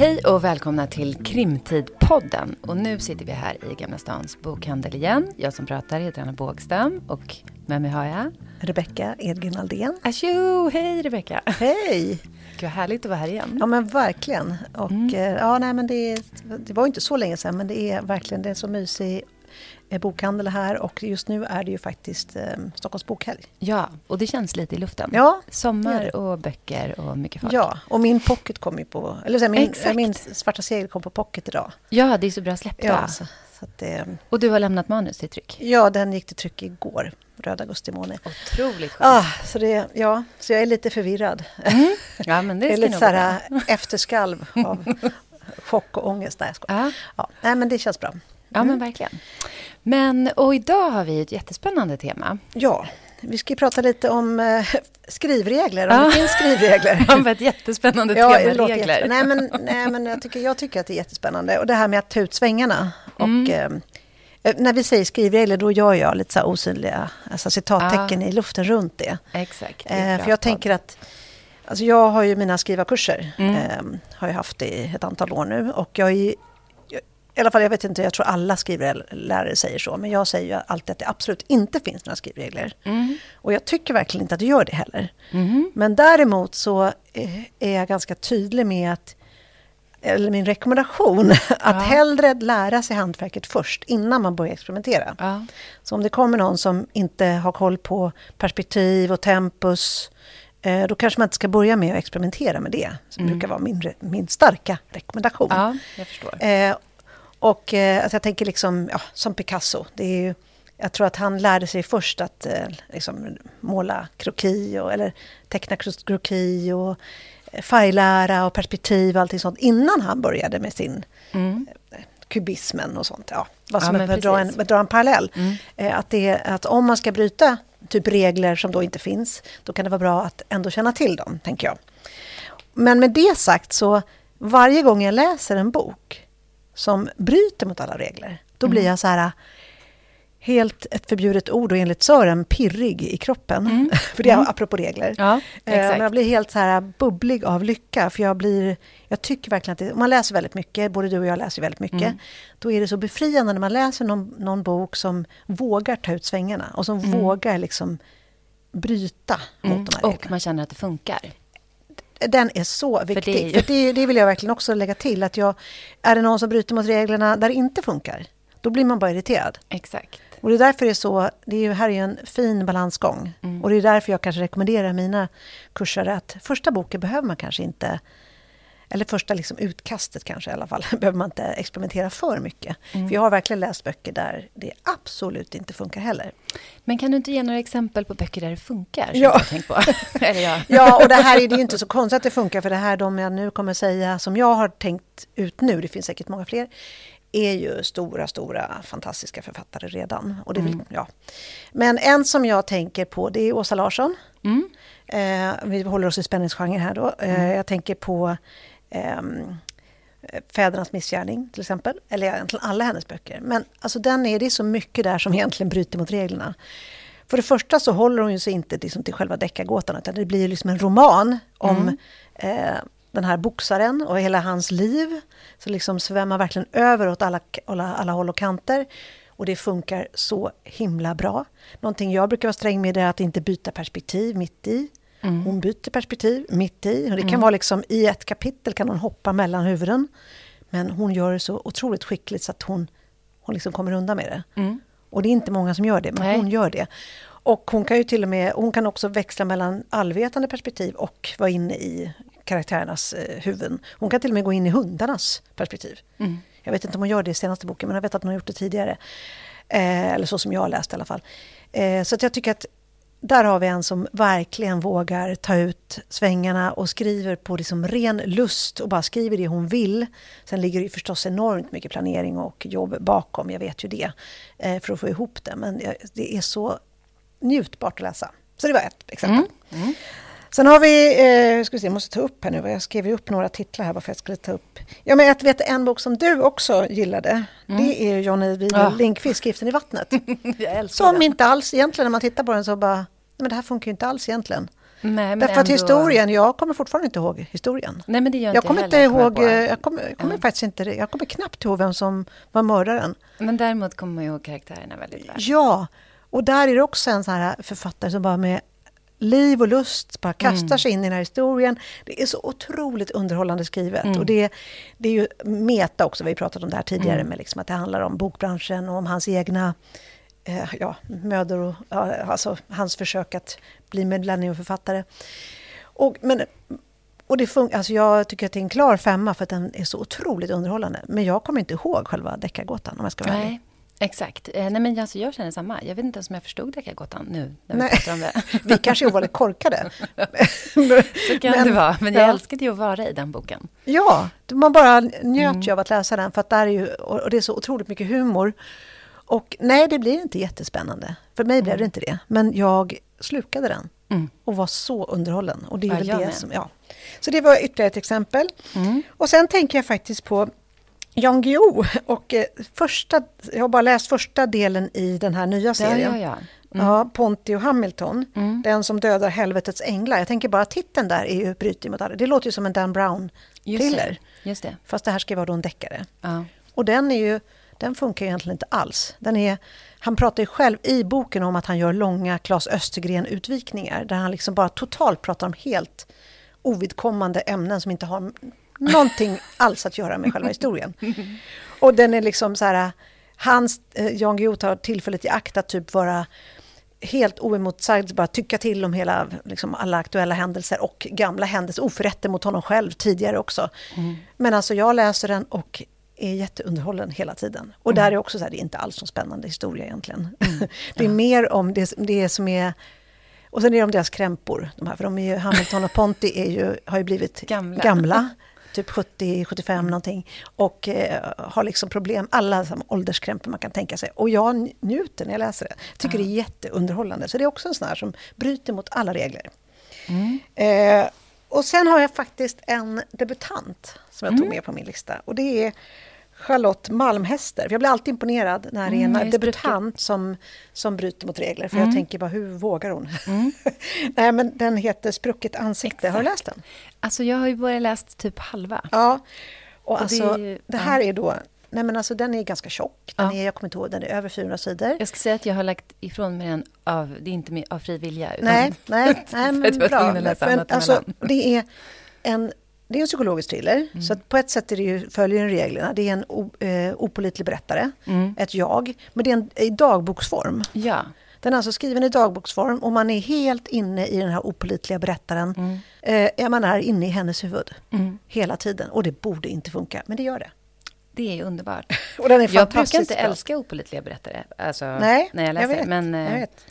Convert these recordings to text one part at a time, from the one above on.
Hej och välkomna till Krimtidpodden. Och nu sitter vi här i Gamla Stans bokhandel igen. Jag som pratar heter Anna Bågstam och med mig har jag... Rebecka Edgren Aldén. Asjo! Hej Rebecka! Hej! Gud vad härligt att vara här igen. Ja men verkligen. Och mm. Eh, ja, nej, men det, det var inte så länge sedan men det är verkligen det är så mysig eh, bokhandel här och just nu är det ju faktiskt eh, Stockholms bokhelg. Ja, och det känns lite i luften. Ja, Sommar och böcker och mycket folk. Ja, och min pocket kom ju på... Eller så här, min, min Svarta segel kom på pocket idag. Ja, det är så bra släppta. Ja, så, så det, och du har lämnat manus till tryck? Ja, den gick till tryck igår. Röd augustimåne. Otroligt skönt. Ah, så, det, ja, så jag är lite förvirrad. Mm. Ja, men det, det är lite så här efterskalv av chock och ångest. Nej, jag ah. ja, nej, men det känns bra. Mm. Ja, men verkligen. Men, och idag har vi ett jättespännande tema. Ja, vi ska prata lite om eh, skrivregler, om ja. det finns skrivregler. Om ett jättespännande ja, tema, regler. Nej, men, nej, men jag, tycker, jag tycker att det är jättespännande. Och det här med att ta ut svängarna. Mm. Och, eh, Eh, när vi säger skrivregler, då gör jag lite så osynliga alltså citattecken ah. i luften runt det. Exakt. Det eh, för jag tänker att Alltså jag har ju mina skrivarkurser, mm. eh, har jag haft i ett antal år nu. Och jag är, i alla fall, jag vet inte, jag tror alla skrivlärare säger så. Men jag säger ju alltid att det absolut inte finns några skrivregler. Mm. Och jag tycker verkligen inte att det gör det heller. Mm. Men däremot så eh, är jag ganska tydlig med att eller min rekommendation, att ja. hellre lära sig hantverket först, innan man börjar experimentera. Ja. Så om det kommer någon som inte har koll på perspektiv och tempus, eh, då kanske man inte ska börja med att experimentera med det. Som mm. brukar vara min, min starka rekommendation. Ja, jag förstår. Eh, och eh, alltså jag tänker liksom, ja, som Picasso, det är ju, jag tror att han lärde sig först att eh, liksom, måla kroki, och, eller teckna kroki och färglära och perspektiv och allting sånt innan han började med sin mm. kubismen och sånt. Ja, vad som ja, är för att dra en, dra en parallell. Mm. Eh, att, det, att om man ska bryta typ regler som då inte finns, då kan det vara bra att ändå känna till dem, tänker jag. Men med det sagt så, varje gång jag läser en bok som bryter mot alla regler, då mm. blir jag så här, helt ett förbjudet ord och enligt Sören pirrig i kroppen. Mm. för det är mm. apropå regler. Ja, eh, men jag blir helt så här bubblig av lycka. För jag blir, jag tycker verkligen att det, man läser väldigt mycket, både du och jag läser väldigt mycket. Mm. Då är det så befriande när man läser någon, någon bok som vågar ta ut svängarna. Och som mm. vågar liksom bryta mot mm. de här reglerna. Och man känner att det funkar. Den är så viktig. För det, ju... för det, det vill jag verkligen också lägga till. Att jag, är det någon som bryter mot reglerna där det inte funkar, då blir man bara irriterad. Exakt. Och det är därför det är så, det är ju, här är ju en fin balansgång. Mm. Och det är därför jag kanske rekommenderar mina kursare att första boken behöver man kanske inte eller första liksom utkastet kanske i alla fall, behöver man inte experimentera för mycket. Mm. För jag har verkligen läst böcker där det absolut inte funkar heller. Men kan du inte ge några exempel på böcker där det funkar? Ja. Ja. ja, och det här är det ju inte så konstigt att det funkar, för det här de jag nu kommer säga, som jag har tänkt ut nu, det finns säkert många fler, är ju stora, stora, fantastiska författare redan. Och det vill, mm. ja. Men en som jag tänker på, det är Åsa Larsson. Mm. Eh, vi håller oss i spänningsgenre här då. Eh, mm. Jag tänker på eh, Fädernas missgärning till exempel. Eller egentligen alla hennes böcker. Men alltså den är, det är så mycket där som egentligen bryter mot reglerna. För det första så håller hon ju sig inte liksom till själva deckargåtan utan det blir liksom en roman om mm. eh, den här boxaren och hela hans liv. Så liksom svämmar verkligen över åt alla, alla, alla håll och kanter. Och det funkar så himla bra. Någonting jag brukar vara sträng med är att inte byta perspektiv mitt i. Mm. Hon byter perspektiv mitt i. Det kan mm. vara liksom i ett kapitel kan hon hoppa mellan huvuden. Men hon gör det så otroligt skickligt så att hon, hon liksom kommer undan med det. Mm. Och det är inte många som gör det, men Nej. hon gör det. Och hon kan ju till och med, hon kan också växla mellan allvetande perspektiv och vara inne i karaktärernas eh, huvuden. Hon kan till och med gå in i hundarnas perspektiv. Mm. Jag vet inte om hon gör det i senaste boken, men jag vet att hon har gjort det tidigare. Eh, eller så som jag har läst i alla fall. Eh, så att jag tycker att där har vi en som verkligen vågar ta ut svängarna och skriver på liksom ren lust och bara skriver det hon vill. Sen ligger det förstås enormt mycket planering och jobb bakom, jag vet ju det, eh, för att få ihop det. Men det är så njutbart att läsa. Så det var ett exempel. Mm. Mm. Sen har vi, eh, ska vi se, jag måste ta upp här nu, jag skrev upp några titlar här bara för att jag skulle ta upp. Ja, men jag vet en bok som du också gillade. Mm. Det är Johnny Widell ja. Lindqvist, Skriften i vattnet. som den. inte alls, egentligen när man tittar på den så bara, men det här funkar ju inte alls egentligen. men Därför att ändå- historien, jag kommer fortfarande inte ihåg historien. Nej, men det gör Jag inte kommer inte ihåg, eh, jag kommer, jag kommer Ja. faktiskt inte, jag kommer knappt ihåg vem som var mördaren. Men däremot kommer man ihåg karaktärerna väldigt väl. Ja, och där är det också en sån här författare som bara med liv och lust bara kastar Mm. sig in i den här historien. Det är så otroligt underhållande skrivet. Mm. Och det, det är ju meta också, vi har pratat om det här tidigare, Mm. med liksom att det handlar om bokbranschen och om hans egna eh, ja, mödor och ja, alltså, hans försök att bli millenniumförfattare. Och, men, och det fun- alltså jag tycker att det är en klar femma för att den är så otroligt underhållande. Men jag kommer inte ihåg själva deckargåtan om jag ska vara ärlig. Exakt. Eh, nej, men alltså, jag känner samma. Jag vet inte ens om jag förstod Deckargåtan nu när vi Nej. om det. Vi kanske är ovanligt korkade. Så kan Men- det vara. Men jag ja. älskade ju att vara i den boken. Ja, man bara njöt Mm. ju av att läsa den för att där är ju, och det är så otroligt mycket humor. Och nej, det blir inte jättespännande. För mig blev det inte det. Men jag slukade den Mm. och var så underhållen. Och det är Ja, väl det med. som, ja. Så det var ytterligare ett exempel. Mm. Och sen tänker jag faktiskt på Jan Guillou. Och eh, första, jag har bara läst första delen i den här nya Ja, serien. ja, ja. Mm. Ja, Ponty och Hamilton. Mm. Den som dödar helvetets änglar. Jag tänker bara titeln där är ju bryter mot alla. Det låter ju som en Dan Brown Just det. Just det. Fast det här ska vara då en deckare. Och den, är ju, den funkar ju egentligen inte alls. Den är, han pratar ju själv i boken om att han gör långa Claes Östergren-utvikningar. Där han liksom bara totalt pratar om helt ovidkommande ämnen som inte har någonting alls att göra med själva historien. Och den är liksom så här... Hans, eh, Jan Guillou tar tillfället i akt att typ vara helt oemotsagd, bara tycka till om hela, liksom alla aktuella händelser och gamla händelser, oförrätter mot honom själv tidigare också. Men alltså jag läser den och är jätteunderhållen hela tiden. Och där är också så här, det är inte alls någon spännande historia egentligen. det är mer om det, det som är... Och sen är det om deras krämpor, de här, för de är ju, Hamilton och Ponty är ju, har ju blivit Gamla. gamla typ 70-75 någonting. Och eh, har liksom problem, alla ålderskrämpor man kan tänka sig. Och jag njuter när jag läser det. Jag tycker det är jätteunderhållande. Så det är också en sån här som bryter mot alla regler. Mm. Eh, och sen har jag faktiskt en debutant som jag tog Mm. med på min lista. Och det är Charlotte Malmhäster. För jag blir alltid imponerad när det är Mm, en är debutant som, som bryter mot regler. För Mm. jag tänker bara, hur vågar hon? Nej, men den heter Sprucket ansikte. Har du läst den? Alltså jag har ju bara läst typ halva. Ja. Och, Och det alltså, är det, ju- ja. här är då... Nej, men alltså den är ganska tjock. Den Ja. är, jag kommer inte ihåg, den är över 400 sidor. Jag ska säga att jag har lagt ifrån mig den av, det är inte med, av fri vilja. utan- Nej, nej, nej men bra. Men, alltså, det, är en, det är en psykologisk thriller, Mm. så på ett sätt är det ju, följer den reglerna. Det är en o, eh, opolitlig berättare, Mm. ett jag, men det är en, i dagboksform. Ja. Den är alltså skriven i dagboksform och man är helt inne i den här opolitliga berättaren. Mm. Eh, man är inne i hennes huvud Mm. hela tiden och det borde inte funka, men det gör det. Det är ju underbart. Och den är Jag brukar inte bra. älska opolitliga berättare, alltså, Nej, när jag läser. vet, men, jag eh, vet.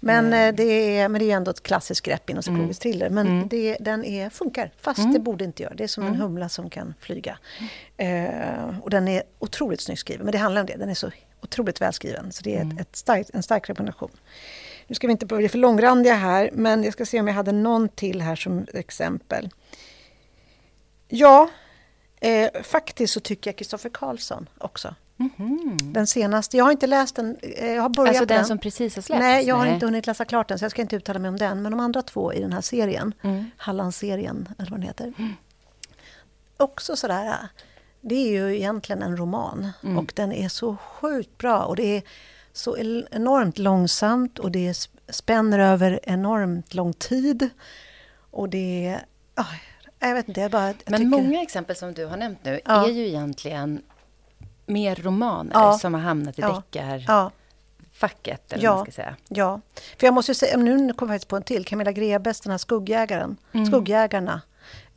Men, eh, det är, men det är ändå ett klassiskt grepp inom psykologisk thriller. Men Mm. det, den är, funkar, fast Mm. det borde inte göra. Det är som en Mm. humla som kan flyga. Eh, och den är otroligt snyggt skriven. Men det handlar om det. Den är så otroligt välskriven. Så det är Mm. ett, ett starkt, en stark rekommendation. Nu ska vi inte bli för långrandiga här, men jag ska se om jag hade någon till här som exempel. Ja, eh, faktiskt så tycker jag Kristoffer Karlsson också. Mhm. Den senaste, jag har inte läst den, eh, jag har börjat Alltså på den som precis har släppts? Nej, jag har inte hunnit läsa klart den, så jag ska inte uttala mig om den. Men de andra två i den här serien, Mm. Hallandsserien, eller vad den heter. Också sådär, det är ju egentligen en roman. Mm. Och den är så sjukt bra. Och det är så enormt långsamt och det sp- spänner över enormt lång tid. Och det är... ah, jag vet inte, jag bara... Jag Men tycker, många exempel som du har nämnt nu Ja. är ju egentligen mer romaner Ja. som har hamnat i Ja. deckarfacket, Ja. eller Ja. man ska säga. Ja, för jag måste ju säga, nu kommer jag faktiskt på en till. Camilla Grebes, den här skuggjägaren, Mm. skuggjägarna,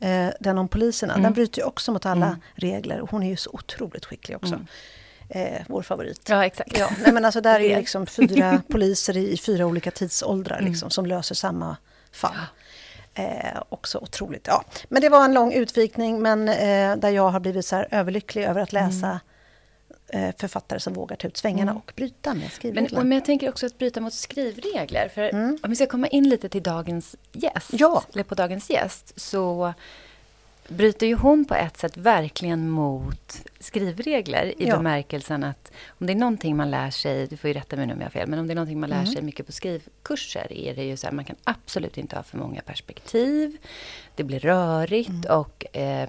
eh, den om poliserna. Mm. Den bryter ju också mot alla Mm. regler och hon är ju så otroligt skicklig också. Mm. Eh, vår favorit. Ja, exakt. Ja, nej men alltså där är liksom fyra poliser i fyra olika tidsåldrar Mm. liksom, som löser samma fall. Eh, också otroligt. Ja. Men det var en lång utvikning men eh, där jag har blivit så här överlycklig över att läsa eh, författare som vågar ta ut svängarna Mm. och bryta med Men, skrivreglerna. men jag tänker också att bryta mot skrivregler. För Mm. om vi ska komma in lite till dagens gäst, Ja. eller på dagens gäst, så bryter ju hon på ett sätt verkligen mot skrivregler i ja. bemärkelsen att om det är någonting man lär sig, du får ju rätta mig nu om jag har fel, men om det är någonting man lär mm. sig mycket på skrivkurser är det ju så här, man kan absolut inte ha för många perspektiv. Det blir rörigt mm. och eh,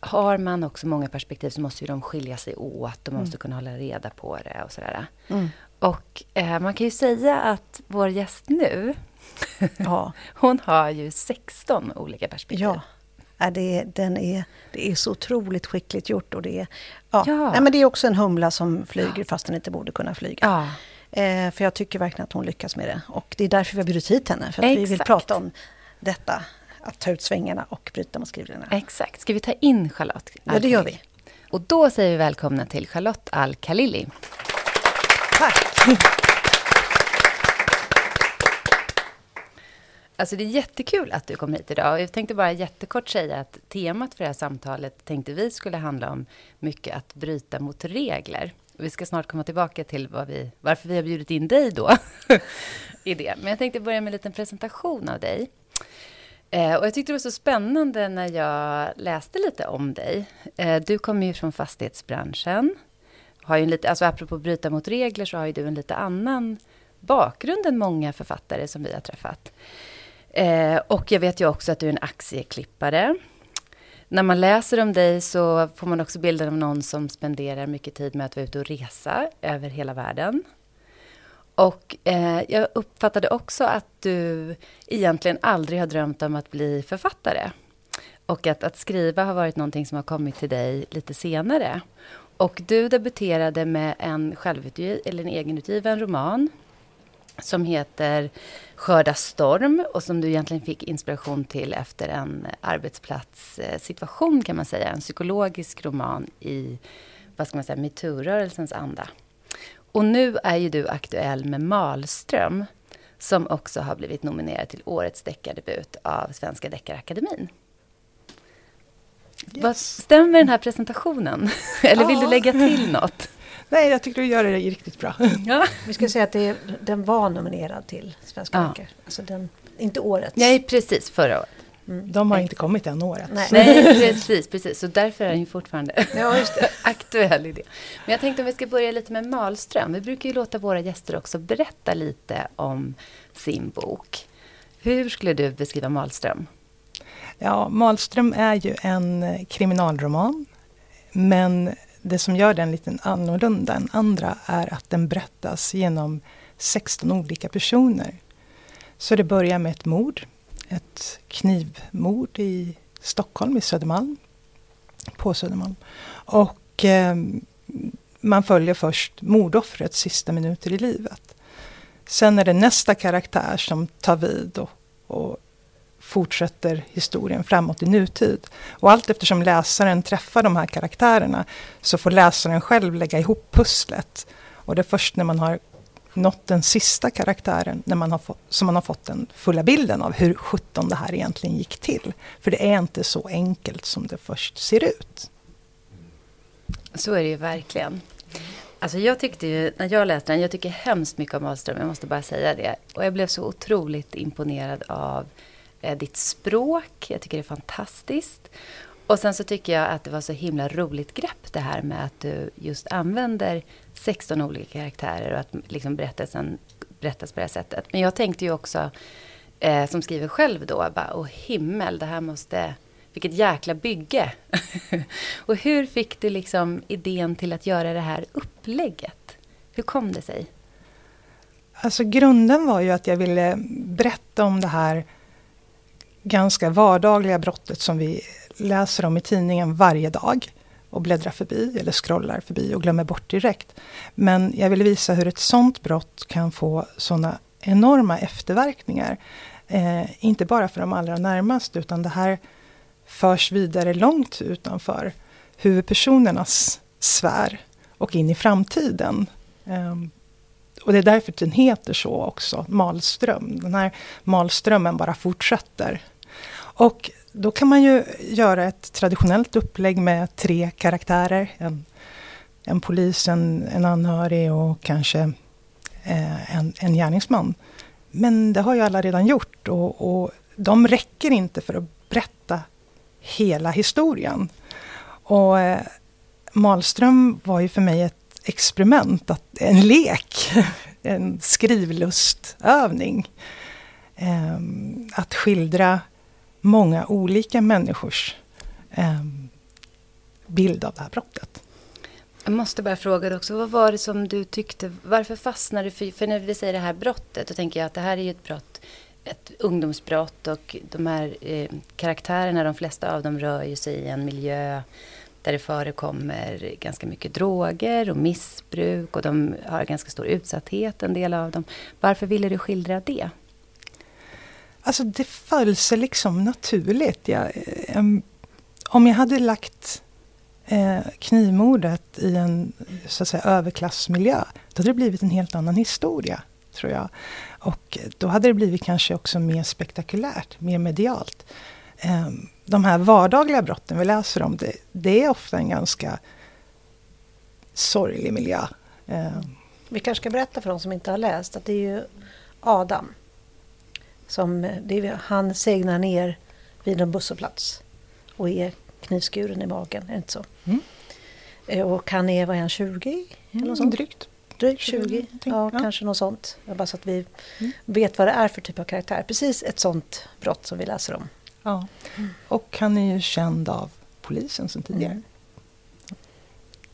har man också många perspektiv så måste ju de skilja sig åt och man måste mm. kunna hålla reda på det och sådär. Mm. Och eh, man kan ju säga att vår gäst nu, ja. hon har ju 16 olika perspektiv. Ja. Ja, det, är, den är, det är så otroligt skickligt gjort. Och det, är, ja. ja. Nej, men det är också en humla som flyger ja. fast den inte borde kunna flyga. Ja. Eh, för jag tycker verkligen att hon lyckas med det. Och det är därför vi har bjudit hit henne. För att vi vill prata om detta. Att ta ut svängarna och bryta mot skrivreglerna. Exakt. Ska vi ta in Charlotte? Ja, det gör vi. Och då säger vi välkomna till Charlotte Al-Khalili. Tack! Alltså det är jättekul att du kom hit idag. Jag tänkte bara jättekort säga att temat för det här samtalet tänkte vi skulle handla om mycket att bryta mot regler. Vi ska snart komma tillbaka till vi, varför vi har bjudit in dig då i det. Men jag tänkte börja med en liten presentation av dig. Eh, och jag tyckte det var så spännande när jag läste lite om dig. Eh, du kommer ju från fastighetsbranschen. Har ju en lite, alltså apropå bryta mot regler så har ju du en lite annan bakgrund än många författare som vi har träffat. Eh, och jag vet ju också att du är en aktieklippare. När man läser om dig så får man också bilden av någon som spenderar mycket tid med att vara ute och resa över hela världen. Och eh, jag uppfattade också att du egentligen aldrig har drömt om att bli författare. Och att, att skriva har varit någonting som har kommit till dig lite senare. Och du debuterade med en självutgiven, eller en egenutgiven roman som heter Skörda storm och som du egentligen fick inspiration till efter en arbetsplatssituation kan man säga. En psykologisk roman i, vad ska man säga, metoo-rörelsens anda. Och nu är ju du aktuell med Malström som också har blivit nominerad till Årets deckardebut av Svenska Deckarakademin. Yes. stämmer den här presentationen? Eller vill ja. du lägga till något? Nej, jag tycker du gör det riktigt bra. Ja. Vi ska säga att det, den var nominerad till Svenska ja. böcker. Alltså den, inte året. Nej, precis. Förra året. Mm. De har inte kommit än året. Nej. Nej, precis, precis. Så därför är den ju fortfarande ja, just det. aktuell idé. Men jag tänkte om vi ska börja lite med Malström. Vi brukar ju låta våra gäster också berätta lite om sin bok. Hur skulle du beskriva Malström? Ja, Malström är ju en kriminalroman. Men det som gör den lite annorlunda än andra är att den berättas genom 16 olika personer. Så det börjar med ett mord. Ett knivmord i Stockholm, i Södermalm. På Södermalm. Och eh, man följer först mordoffrets sista minuter i livet. Sen är det nästa karaktär som tar vid och, och fortsätter historien framåt i nutid. Och allt eftersom läsaren träffar de här karaktärerna så får läsaren själv lägga ihop pusslet. Och det är först när man har nått den sista karaktären när man har fått, som man har fått den fulla bilden av hur sjutton det här egentligen gick till. För det är inte så enkelt som det först ser ut. Så är det ju verkligen. Alltså jag tyckte ju, när jag läste den, jag tycker hemskt mycket om Ahlström, jag måste bara säga det. Och jag blev så otroligt imponerad av eh, ditt språk. Jag tycker det är fantastiskt. Och sen så tycker jag att det var så himla roligt grepp det här med att du just använder 16 olika karaktärer och att liksom berättelsen berättas på det här sättet. Men jag tänkte ju också, eh, som skriver själv då, bara, åh himmel, det här måste, vilket jäkla bygge. och hur fick du liksom idén till att göra det här upplägget? Hur kom det sig? Alltså grunden var ju att jag ville berätta om det här ganska vardagliga brottet som vi läser om i tidningen varje dag och bläddrar förbi eller scrollar förbi och glömmer bort direkt. Men jag ville visa hur ett sånt brott kan få sådana enorma efterverkningar. Eh, inte bara för de allra närmaste utan det här förs vidare långt utanför huvudpersonernas sfär och in i framtiden. Eh, och det är därför den heter så också, Malström. Den här Malströmmen bara fortsätter och då kan man ju göra ett traditionellt upplägg med tre karaktärer. En, en polis, en, en anhörig och kanske eh, en, en gärningsman. Men det har ju alla redan gjort och, och de räcker inte för att berätta hela historien. Och eh, Malström var ju för mig ett experiment, att, en lek, en skrivlustövning. Eh, att skildra många olika människors eh, bild av det här brottet. Jag måste bara fråga dig också, vad var det som du tyckte, varför fastnade du för, för när vi säger det här brottet, då tänker jag att det här är ju ett brott, ett ungdomsbrott och de här eh, karaktärerna, de flesta av dem rör ju sig i en miljö där det förekommer ganska mycket droger och missbruk och de har ganska stor utsatthet, en del av dem. Varför ville du skildra det? Alltså det föll sig liksom naturligt. Jag, um, om jag hade lagt eh, knivmordet i en så att säga, överklassmiljö, då hade det blivit en helt annan historia, tror jag. Och då hade det blivit kanske också mer spektakulärt, mer medialt. Eh, de här vardagliga brotten vi läser om, det, det är ofta en ganska sorglig miljö. Eh. Vi kanske ska berätta för de som inte har läst att det är ju Adam. Som, det är, han segnar ner vid en busshållplats och är knivskuren i magen, är det inte så? Mm. Eh, och han är, vad är han, 20? Eller mm, drygt. Drygt 20, ja, ja, kanske något sånt. Bara så att vi mm. vet vad det är för typ av karaktär. Precis ett sånt brott som vi läser om. Ja. Mm. Och han är ju känd av polisen sedan tidigare. Mm.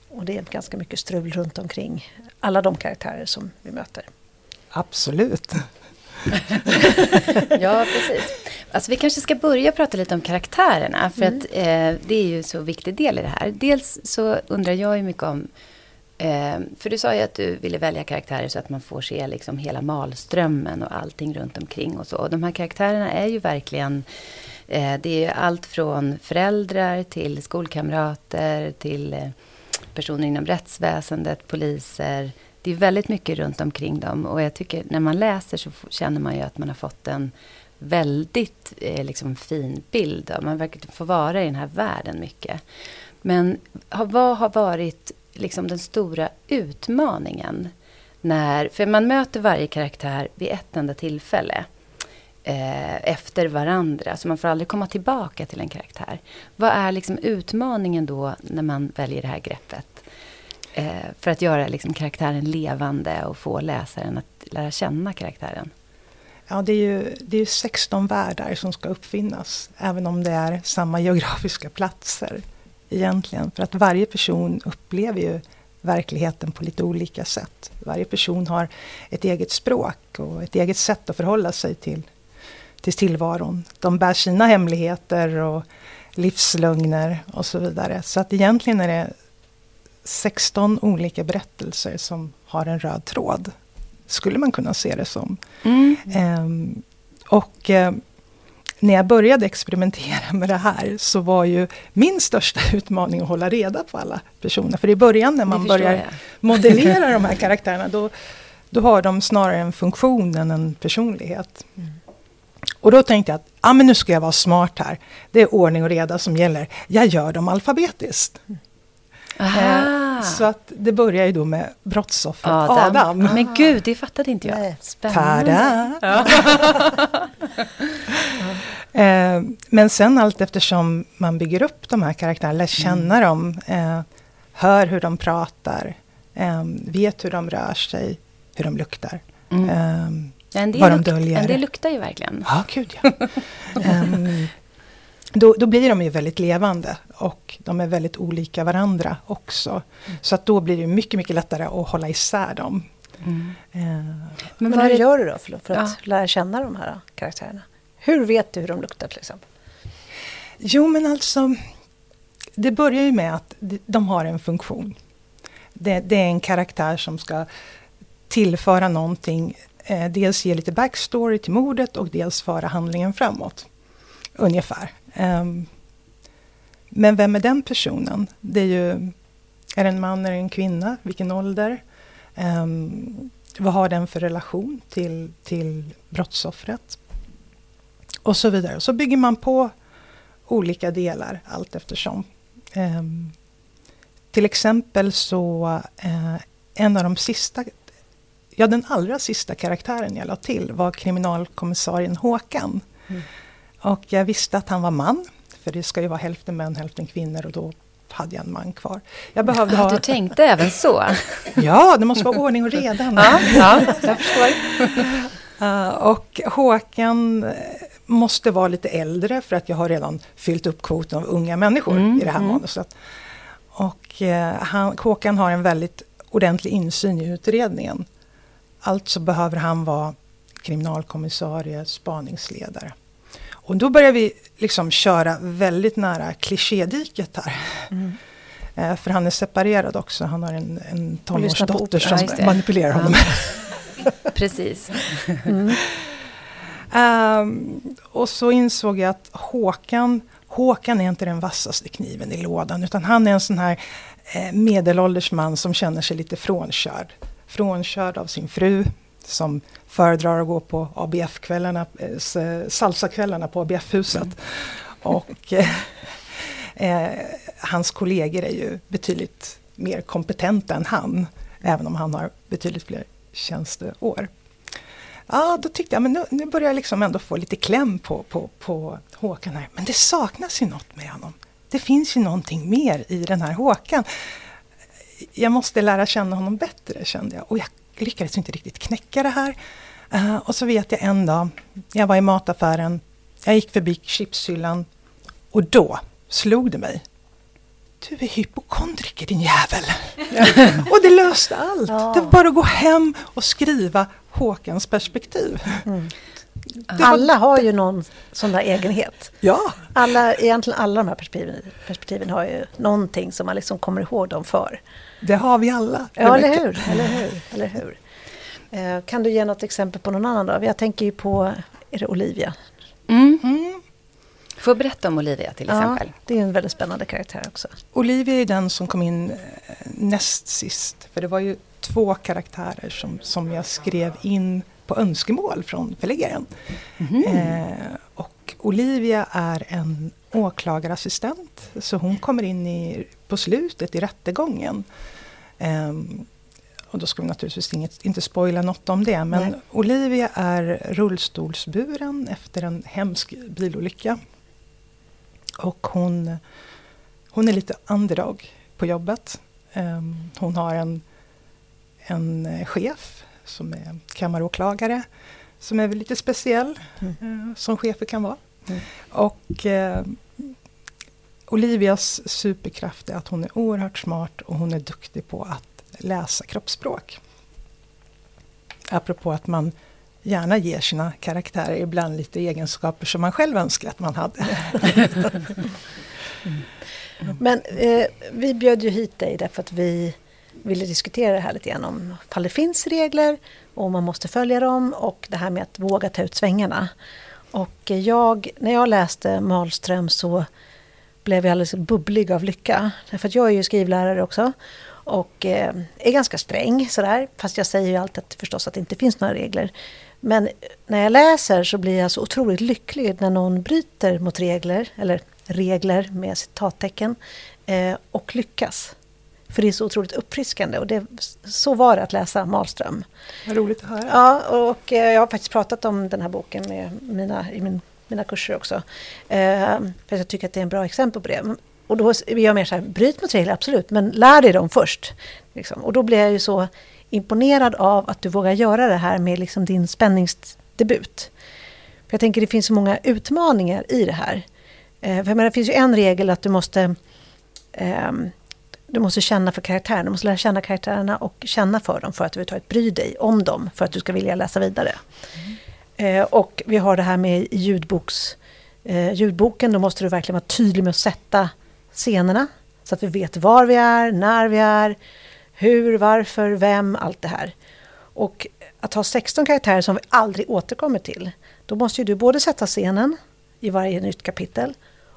Och det är ganska mycket strul runt omkring alla de karaktärer som vi möter. Absolut. ja, precis. Alltså, vi kanske ska börja prata lite om karaktärerna. För mm. att eh, det är ju så viktig del i det här. Dels så undrar jag ju mycket om eh, för du sa ju att du ville välja karaktärer så att man får se liksom hela malströmmen och allting runt omkring och så. Och de här karaktärerna är ju verkligen eh, det är allt från föräldrar till skolkamrater till eh, personer inom rättsväsendet, poliser, det är väldigt mycket runt omkring dem. Och jag tycker när man läser så känner man ju att man har fått en väldigt eh, liksom, fin bild. Av. Man verkar få vara i den här världen mycket. Men vad har varit liksom, den stora utmaningen? När, för man möter varje karaktär vid ett enda tillfälle. Eh, efter varandra. Så man får aldrig komma tillbaka till en karaktär. Vad är liksom utmaningen då när man väljer det här greppet? Eh, för att göra liksom karaktären levande och få läsaren att lära känna karaktären. Ja, det är ju det är 16 världar som ska uppfinnas. Även om det är samma geografiska platser egentligen. För att varje person upplever ju verkligheten på lite olika sätt. Varje person har ett eget språk och ett eget sätt att förhålla sig till, till tillvaron. De bär sina hemligheter och livslögner och så vidare. Så att egentligen är det 16 olika berättelser som har en röd tråd. Skulle man kunna se det som. Mm. Um, och uh, när jag började experimentera med det här så var ju min största utmaning att hålla reda på alla personer. För i början när man börjar jag. modellera de här karaktärerna då, då har de snarare en funktion än en personlighet. Mm. Och då tänkte jag att ah, men nu ska jag vara smart här. Det är ordning och reda som gäller. Jag gör dem alfabetiskt. Mm. Eh, så att det börjar ju då med brottsoffret Adam. Adam. Men gud, det fattade inte jag. Nej. Spännande. Ja. eh, men sen allt eftersom man bygger upp de här karaktärerna, lär känna mm. dem, eh, hör hur de pratar, eh, vet hur de rör sig, hur de luktar. Mm. Eh, en del de döljer. En del luktar ju verkligen. Ja, gud ja. um, då, då, blir de ju väldigt levande och de är väldigt olika varandra också. Mm. Så att då blir det mycket, mycket lättare att hålla isär dem. Mm. Eh. Men, Men hur det... gör du då för, för att ja. lära känna de här karaktärerna? Hur vet du hur de luktar till exempel? Jo men alltså, det börjar ju med att de har en funktion. Det, det är en karaktär som ska tillföra någonting, eh, dels ge lite backstory till mordet och dels föra handlingen framåt. Ungefär. Ehm, men vem är den personen? Det är ju, är det en man eller en kvinna? Vilken ålder? Ehm, vad har den för relation till, till brottsoffret? Och så vidare. Så bygger man på olika delar allt eftersom. Um, till exempel så, uh, en av de sista, ja den allra sista karaktären jag la till var kriminalkommissarien Håkan. Mm. Och jag visste att han var man, för det ska ju vara hälften män, hälften kvinnor och då hade jag en man kvar. Jag behövde ha... Du tänkte även så? Ja, det måste vara ordning och reda. ja, ja, jag förstår. Uh, och Håkan måste vara lite äldre för att jag har redan fyllt upp kvoten av unga människor mm, i det här mm. manuset. Och eh, han, Håkan har en väldigt ordentlig insyn i utredningen. Alltså behöver han vara kriminalkommissarie, spaningsledare. Och då börjar vi liksom köra väldigt nära klichédiket här. Mm. Eh, för han är separerad också, han har en, en tonårsdotter som manipulerar honom. Precis. Mm. Um, och så insåg jag att Håkan, Håkan är inte den vassaste kniven i lådan, utan han är en sån här eh, medelålders man som känner sig lite frånkörd. Frånkörd av sin fru, som föredrar att gå på ABF-kvällarna, eh, salsakvällarna på ABF-huset. Mm. Och eh, eh, hans kollegor är ju betydligt mer kompetenta än han, även om han har betydligt fler tjänsteår ja, då tyckte jag men nu, nu börjar jag liksom ändå få lite kläm på, på, på Håkan här. Men det saknas ju något med honom. Det finns ju någonting mer i den här Håkan. Jag måste lära känna honom bättre kände jag. Och jag lyckades inte riktigt knäcka det här. Uh, och så vet jag en dag, jag var i mataffären, jag gick förbi chipshyllan och då slog det mig. Du är hypokondriker din jävel! och det löste allt. Ja. Det var bara att gå hem och skriva Håkans perspektiv. Mm. Alla har ju någon sån där egenhet. Ja. Alla, egentligen alla de här perspektiven, perspektiven har ju någonting som man liksom kommer ihåg dem för. Det har vi alla. Ja, eller hur? Eller hur? Eller hur? Eh, kan du ge något exempel på någon annan då? Jag tänker ju på, är det Olivia? Mm. Mm. Får berätta om Olivia till exempel. Ja, det är en väldigt spännande karaktär också. Olivia är den som kom in eh, näst sist. För det var ju två karaktärer som, som jag skrev in på önskemål från förläggaren. Mm. Eh, och Olivia är en åklagarassistent, så hon kommer in i, på slutet i rättegången. Eh, och då ska vi naturligtvis inget, inte spoila något om det, men Nej. Olivia är rullstolsburen efter en hemsk bilolycka. Och hon, hon är lite underdog på jobbet. Um, hon har en en chef som är kammaråklagare som är lite speciell, mm. Eh, som chefer kan vara. Mm. Och eh, Olivias superkraft är att hon är oerhört smart och hon är duktig på att läsa kroppsspråk. Apropå att man gärna ger sina karaktärer ibland lite egenskaper som man själv önskar att man hade. mm. Men eh, vi bjöd ju hit dig därför att vi ville diskutera det här lite grann om ifall det finns regler och man måste följa dem och det här med att våga ta ut svängarna. Och jag, när jag läste Malström så blev jag alldeles bubblig av lycka. För jag är ju skrivlärare också och eh, är ganska sträng sådär. Fast jag säger ju alltid att, förstås att det inte finns några regler. Men när jag läser så blir jag så otroligt lycklig när någon bryter mot regler, eller regler med citattecken, eh, och lyckas. För det är så otroligt uppfriskande och det, så var det att läsa Malström. Vad roligt att höra. Ja, och eh, jag har faktiskt pratat om den här boken med mina, i min, mina kurser också. Eh, för jag tycker att det är en bra exempel på det. Och då är jag mer så här, bryt mot regler, absolut, men lär dig dem först. Liksom. Och då blir jag ju så imponerad av att du vågar göra det här med liksom din spänningsdebut. För jag tänker det finns så många utmaningar i det här. Eh, för menar, det finns ju en regel att du måste eh, du måste känna för karaktärerna, du måste lära känna karaktärerna och känna för dem för att du överhuvudtaget bry dig om dem, för att du ska vilja läsa vidare. Mm. Eh, och vi har det här med ljudboks, eh, ljudboken, då måste du verkligen vara tydlig med att sätta scenerna, så att vi vet var vi är, när vi är, hur, varför, vem, allt det här. Och att ha 16 karaktärer som vi aldrig återkommer till, då måste ju du både sätta scenen i varje nytt kapitel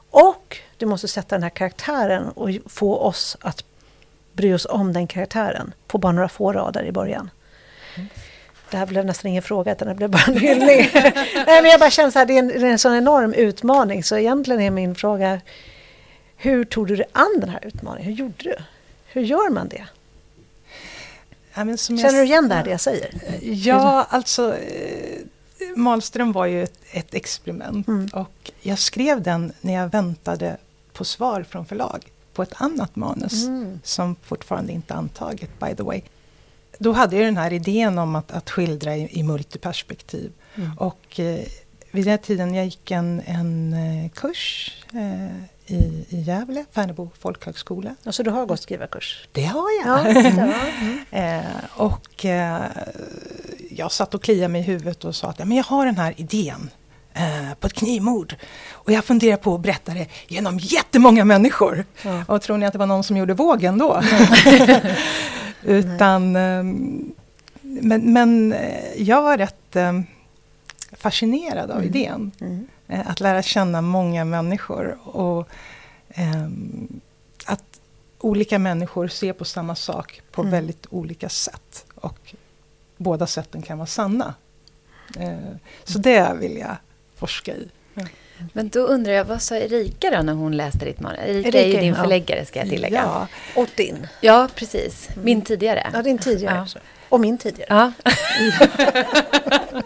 och du måste sätta den här karaktären och få oss att bry oss om den karaktären på bara några få rader i början. Mm. Det här blev nästan ingen fråga, utan det blev bara en hyllning. Nej, men jag bara känner att det är en, det är en sån enorm utmaning, så egentligen är min fråga hur tog du dig an den här utmaningen? Hur gjorde du? Hur gör man det? Ja, Känner du igen det här det jag säger? Ja, alltså... Eh, Malström var ju ett, ett experiment Mm. och jag skrev den när jag väntade på svar från förlag på ett annat manus Mm. som fortfarande inte antaget by the way. Då hade jag den här idén om att, att skildra i, i multiperspektiv. Mm. Och eh, vid den tiden jag gick en, en eh, kurs eh, i, i Gävle, Färnebo folkhögskola. Så du har gått skrivarkurs? Det har jag. Ja, ja. Mm. Eh, och eh, jag satt och kliade mig i huvudet och sa att ja, men jag har den här idén eh, på ett knivmord. Och jag funderar på att berätta det genom jättemånga människor. Ja. Och tror ni att det var någon som gjorde vågen då? Utan, ehm, men, men eh, jag var rätt eh, fascinerad av Mm. idén. Mm. Eh, Att lära känna många människor och ehm, att olika människor ser på samma sak på Mm. väldigt olika sätt. Och båda sätten kan vara sanna. Eh, så det vill jag forska i. Men då undrar jag, vad sa Erika då när hon läste ditt manus? Erika, är ju Erika, din ja. förläggare ska jag tillägga. Ja, Ja, Och din. precis. Min tidigare. Ja, din tidigare. Ja. Och min tidigare. Ja.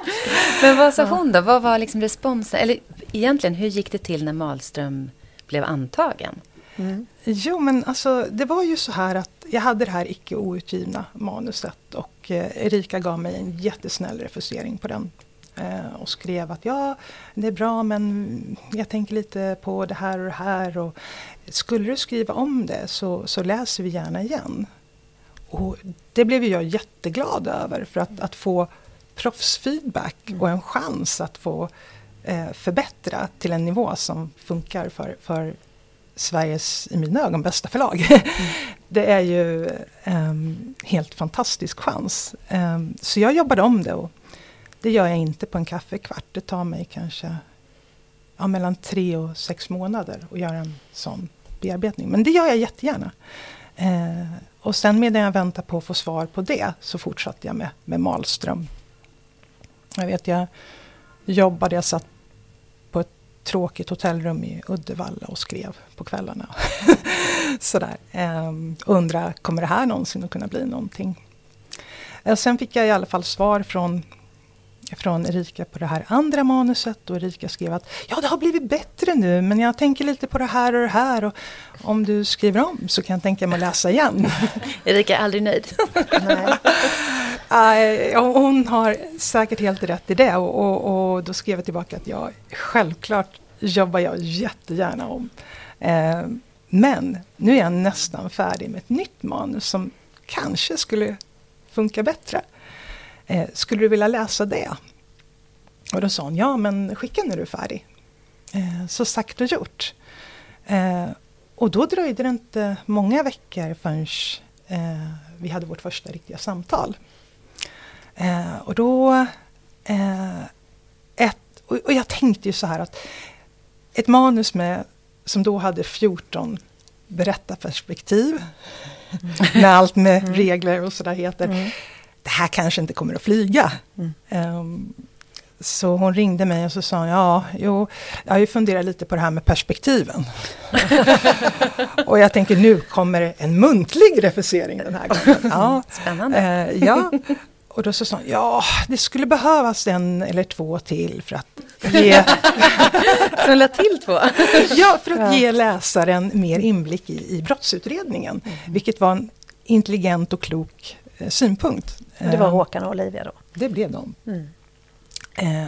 Men vad sa hon då? Vad var liksom responsen? Eller egentligen, hur gick det till när Malström blev antagen? Mm. Jo, men alltså det var ju så här att jag hade det här icke outgivna manuset och eh, Erika gav mig en jättesnäll refusering på den. Eh, och skrev att ja, det är bra men jag tänker lite på det här och det här. Och skulle du skriva om det så, så läser vi gärna igen. Och det blev jag jätteglad över för att, att få proffsfeedback och en chans att få eh, förbättra till en nivå som funkar för, för Sveriges, i mina ögon, bästa förlag. det är ju en helt fantastisk chans. Em, så jag jobbade om det och det gör jag inte på en kaffekvart. Det tar mig kanske ja, mellan tre och sex månader att göra en sån bearbetning. Men det gör jag jättegärna. Eh, och sen medan jag väntar på att få svar på det så fortsatte jag med, med Malström. Jag vet, jag jobbade, jag satt på ett tråkigt hotellrum i Uddevalla och skrev på kvällarna. Sådär. Eh, undra, kommer det här någonsin att kunna bli någonting? Eh, sen fick jag i alla fall svar från, från Erika på det här andra manuset och Erika skrev att ja, det har blivit bättre nu men jag tänker lite på det här och det här och om du skriver om så kan jag tänka mig att läsa igen. Erika är aldrig nöjd. Nej. Och hon har säkert helt rätt i det och, och, och då skrev jag tillbaka att jag självklart jobbar jag jättegärna om. Eh, men nu är jag nästan färdig med ett nytt manus som kanske skulle funka bättre. Eh, skulle du vilja läsa det? Och då sa hon, ja men skicka när du är färdig. Eh, så sagt och gjort. Eh, och då dröjde det inte många veckor förrän eh, vi hade vårt första riktiga samtal. Eh, och då... Eh, ett, och, och jag tänkte ju så här att ett manus med, som då hade 14 berättarperspektiv, med allt med regler och sådär heter. Mm. Det här kanske inte kommer att flyga. Mm. Ehm, så hon ringde mig och så sa hon, ja, jo, jag har ju funderat lite på det här med perspektiven. och jag tänker nu kommer en muntlig refusering den här gången. Ja, Spännande. Eh, ja. Och då så sa hon, ja, det skulle behövas en eller två till för att ge, Så la till två. ja, för att Ja. ge läsaren mer inblick i, i brottsutredningen. Vilket var en intelligent och klok eh, synpunkt. Det var Eh, Håkan och Olivia då. Det blev de. Mm. Eh,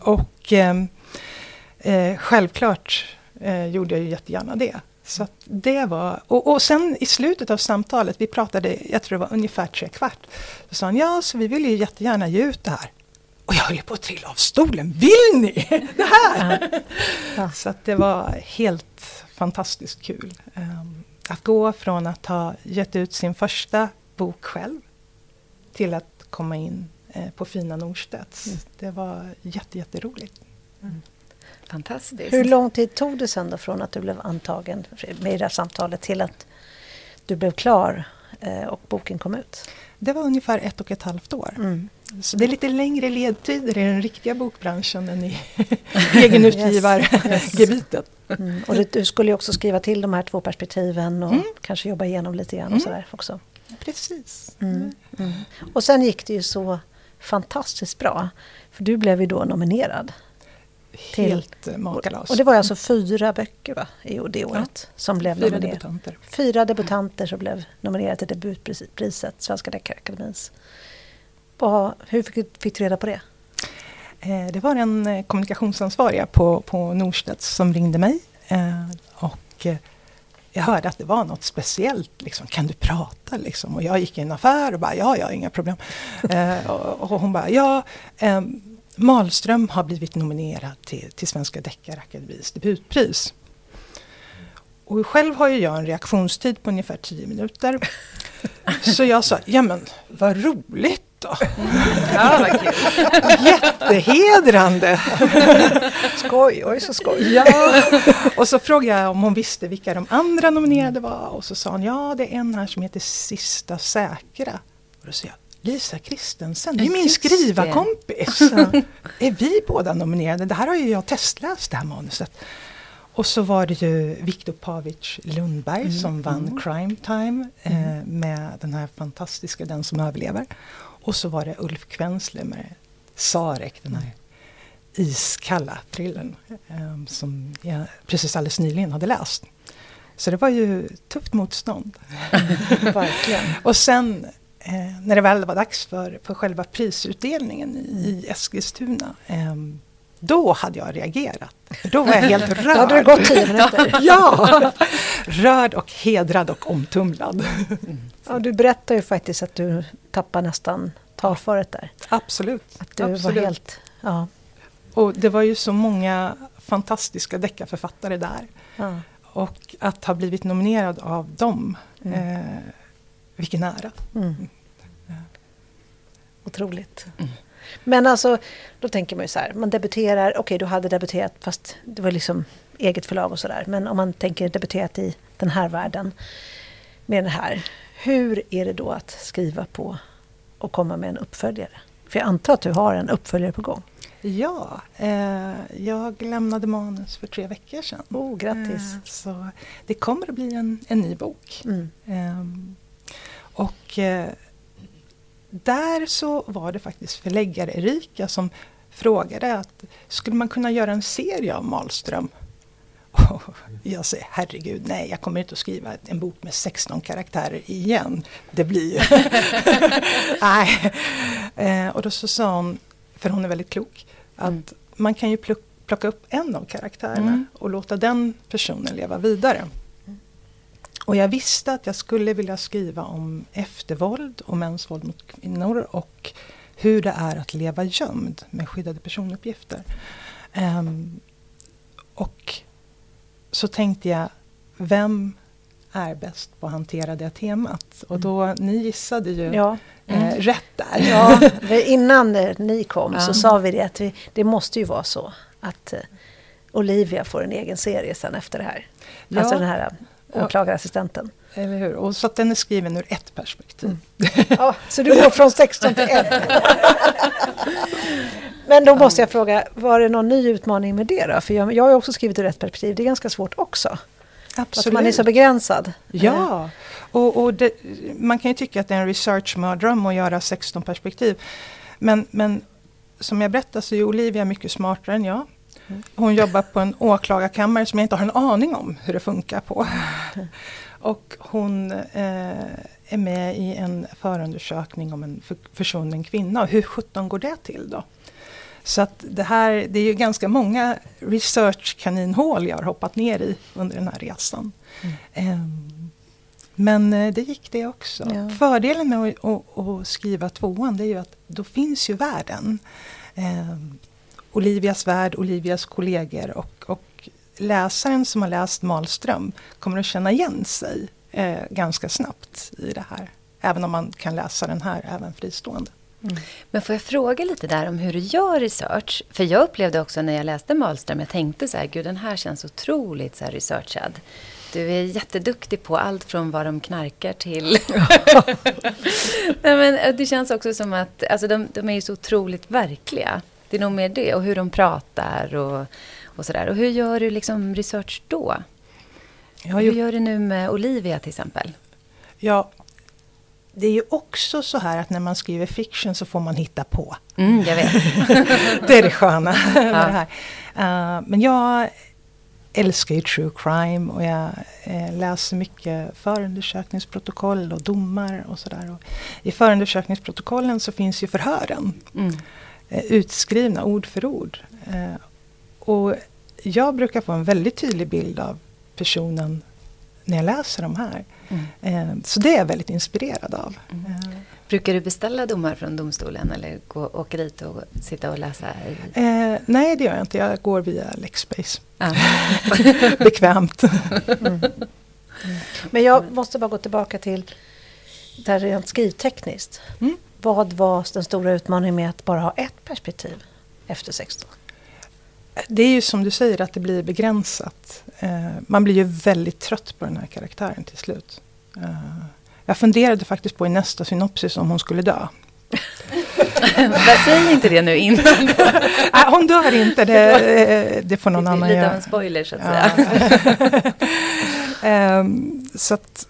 och ehm, eh, självklart eh, gjorde jag ju jättegärna det. Så det var, och, och sen i slutet av samtalet, vi pratade, jag tror det var ungefär tre kvart, så sa han, ja så vi vill ju jättegärna ge ut det här. Och jag höll på att trilla av stolen, vill ni det här? Ja. Så att det var helt fantastiskt kul. ehm, att gå från att ha gett ut sin första bok själv till att komma in eh, på fina Norstedts. Mm. Det var jätte, jätteroligt. Fantastiskt. Hur lång tid tog det sen då från att du blev antagen med det här samtalet till att du blev klar eh, och boken kom ut? Det var ungefär ett och ett halvt år. Mm. Så det är lite längre ledtider i den riktiga bokbranschen än i egenutgivargebitet. Mm. Och du skulle ju också skriva till de här två perspektiven och Mm. kanske jobba igenom lite grann och Mm. sådär också. Precis. Mm. Mm. Och sen gick det ju så fantastiskt bra. För du blev ju då nominerad. Till, Helt makalöst. Och det var alltså fyra böcker va, i det året ja, som blev fyra nominerade. Debutanter. Fyra debutanter som blev nominerade till debutpriset, Svenska Deckarakademins. Hur fick, fick du reda på det? Eh, det var en eh, kommunikationsansvariga på, på Norstedts som ringde mig. Eh, och jag hörde att det var något speciellt. Liksom, kan du prata? Liksom? Och jag gick i en affär och bara, ja, ja, inga problem. och, hon bara, ja, Malström har blivit nominerad till, till Svenska Deckarakademins debutpris. Och själv har ju jag en reaktionstid på ungefär 10 minuter. Så jag sa, ja men vad roligt då. Ja, vad kul. Jättehedrande. skoj, oj så skoj. Ja. Och så frågade jag om hon visste vilka de andra nominerade var. Och så sa hon, ja det är en här som heter Sista Säkra. Och då sa jag, Lisa Kristensen, det är min skrivarkompis. är vi båda nominerade? Det här har ju jag testläst, det här manuset. Och så var det ju Viktor Pavic Lundberg mm. som vann mm. Crime Time eh, mm. med den här fantastiska Den som överlever. Och så var det Ulf Kvensle med Sarek, den här iskalla thrillern eh, som jag precis alldeles nyligen hade läst. Så det var ju tufft motstånd. Verkligen. och sen eh, när det väl var dags för, för själva prisutdelningen i, i Eskilstuna eh, då hade jag reagerat. Då var jag helt rörd. Då hade det gått tio minuter. ja! Rörd och hedrad och omtumlad. Ja, du berättar ju faktiskt att du tappar nästan talföret där. Absolut. Att du Absolut. var helt... Ja. Och det var ju så många fantastiska deckarförfattare där. Ja. Och att ha blivit nominerad av dem, mm. eh, vilken ära. Mm. Ja. Otroligt. Mm. Men alltså, då tänker man ju så här, man debuterar, okej okay, du hade debuterat fast det var liksom eget förlag och sådär. Men om man tänker debuterat i den här världen med den här. Hur är det då att skriva på och komma med en uppföljare? För jag antar att du har en uppföljare på gång? Ja, eh, jag lämnade manus för tre veckor sedan. Oh, grattis! Eh, så det kommer att bli en, en ny bok. Mm. Eh, och där så var det faktiskt förläggare Erika som frågade att skulle man kunna göra en serie av Malström? Jag säger herregud, nej jag kommer inte att skriva en bok med 16 karaktärer igen. Det blir ju... nej. Eh, och då så sa hon, för hon är väldigt klok, att mm. man kan ju plocka upp en av karaktärerna mm. och låta den personen leva vidare. Och jag visste att jag skulle vilja skriva om eftervåld och mäns våld mot kvinnor och hur det är att leva gömd med skyddade personuppgifter. Um, och så tänkte jag, vem är bäst på att hantera det temat? Och då, ni gissade ju ja. Eh, mm. eh, rätt där. Ja, innan ni kom så sa vi det att vi, det måste ju vara så att eh, Olivia får en egen serie sen efter det här. Ja. Alltså den här åklagarassistenten. Eller hur? Och så att den är skriven ur ett perspektiv. Mm. Ja, så du går från 16 till 1. Men då måste jag fråga, var det någon ny utmaning med det då? För jag, jag har också skrivit ur ett perspektiv, det är ganska svårt också. Absolut. Att man är så begränsad. Ja, och, och det, man kan ju tycka att det är en researchmördröm att göra 16 perspektiv. Men, men som jag berättade så är Olivia mycket smartare än jag. Hon jobbar på en åklagarkammare som jag inte har en aning om hur det funkar på. Och hon eh, är med i en förundersökning om en försvunnen kvinna. Hur sjutton går det till då? Så att det här, det är ju ganska många research-kaninhål jag har hoppat ner i under den här resan. Mm. Um, men eh, det gick det också. Ja. Fördelen med att, skriva tvåan det är ju att då finns ju världen. Um, Olivias värld, Olivias kollegor och, och läsaren som har läst Malström kommer att känna igen sig eh, ganska snabbt i det här. Även om man kan läsa den här även fristående. Mm. Men får jag fråga lite där om hur du gör research? För jag upplevde också när jag läste Malström, jag tänkte så här, gud den här känns otroligt så researchad. Du är jätteduktig på allt från vad de knarkar till... Nej, men eh, det känns också som att alltså, de, de är ju så otroligt verkliga. Det är nog mer det och hur de pratar och, och sådär. Och hur gör du liksom research då? Hur gör du nu med Olivia till exempel? Ja, det är ju också så här att när man skriver fiction så får man hitta på. Mm, jag vet. det är det sköna med det här. Uh, men jag älskar ju true crime och jag eh, läser mycket förundersökningsprotokoll och domar och sådär. I förundersökningsprotokollen så finns ju förhören. Mm. Eh, utskrivna ord för ord. Eh, och jag brukar få en väldigt tydlig bild av personen när jag läser de här. Mm. Eh, så det är jag väldigt inspirerad av. Mm. Eh, Brukar du beställa domar från domstolen eller gå, åka dit och sitta och läsa? Eh, nej, det gör jag inte. Jag går via Lexbase. Ah. Bekvämt. Mm. Men jag måste bara gå tillbaka till det här rent skrivtekniskt. Mm. Vad var den stora utmaningen med att bara ha ett perspektiv efter 16? Det är ju som du säger att det blir begränsat. Eh, man blir ju väldigt trött på den här karaktären till slut. Eh, jag funderade faktiskt på i nästa synopsis om hon skulle dö. Säg inte det nu innan. Nej, hon dör inte, det, det får någon annan göra. Lite av en spoiler så att säga. um, så att,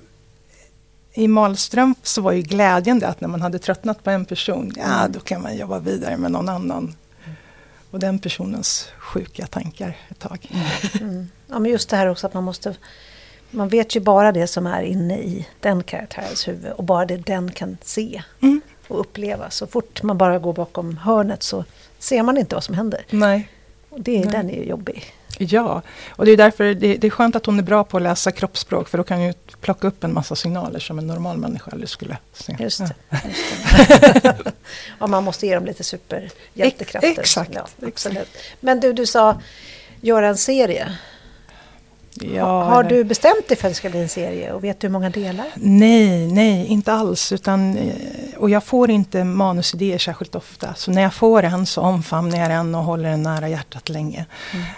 i Malström så var ju glädjen det att när man hade tröttnat på en person, ja då kan man jobba vidare med någon annan. Och den personens sjuka tankar ett tag. Mm. Ja, men just det här också att man måste man vet ju bara det som är inne i den karaktärens huvud och bara det den kan se mm. och uppleva. Så fort man bara går bakom hörnet så ser man inte vad som händer. Nej. Och det, Nej. Den är ju jobbig. Ja, och det är därför det, det, är skönt att hon är bra på att läsa kroppsspråk för då kan ju plocka upp en massa signaler som en normal människa aldrig skulle se. Just det. Ja. Just det. ja, man måste ge dem lite superhjältekrafter. Exakt, ja, exakt. Men du, du sa göra en serie. Ja, har du bestämt dig för att det ska bli en serie och vet du hur många delar? Nej, nej, inte alls. Utan, eh, och jag får inte manusidéer särskilt ofta. Så när jag får en så omfamnar jag den och håller den nära hjärtat länge.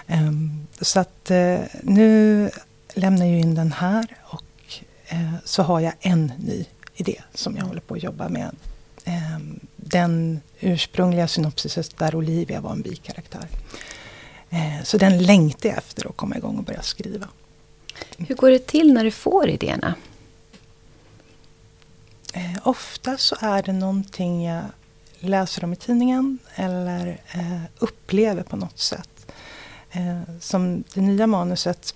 Mm. Um, så att uh, nu lämnar jag in den här och uh, så har jag en ny idé som jag håller på att jobba med. Um, den ursprungliga synopsisen där Olivia var en bikaraktär. Eh, så den längtar jag efter att komma igång och börja skriva. Hur går det till när du får idéerna? Eh, ofta så är det någonting jag läser om i tidningen eller eh, upplever på något sätt. som det nya manuset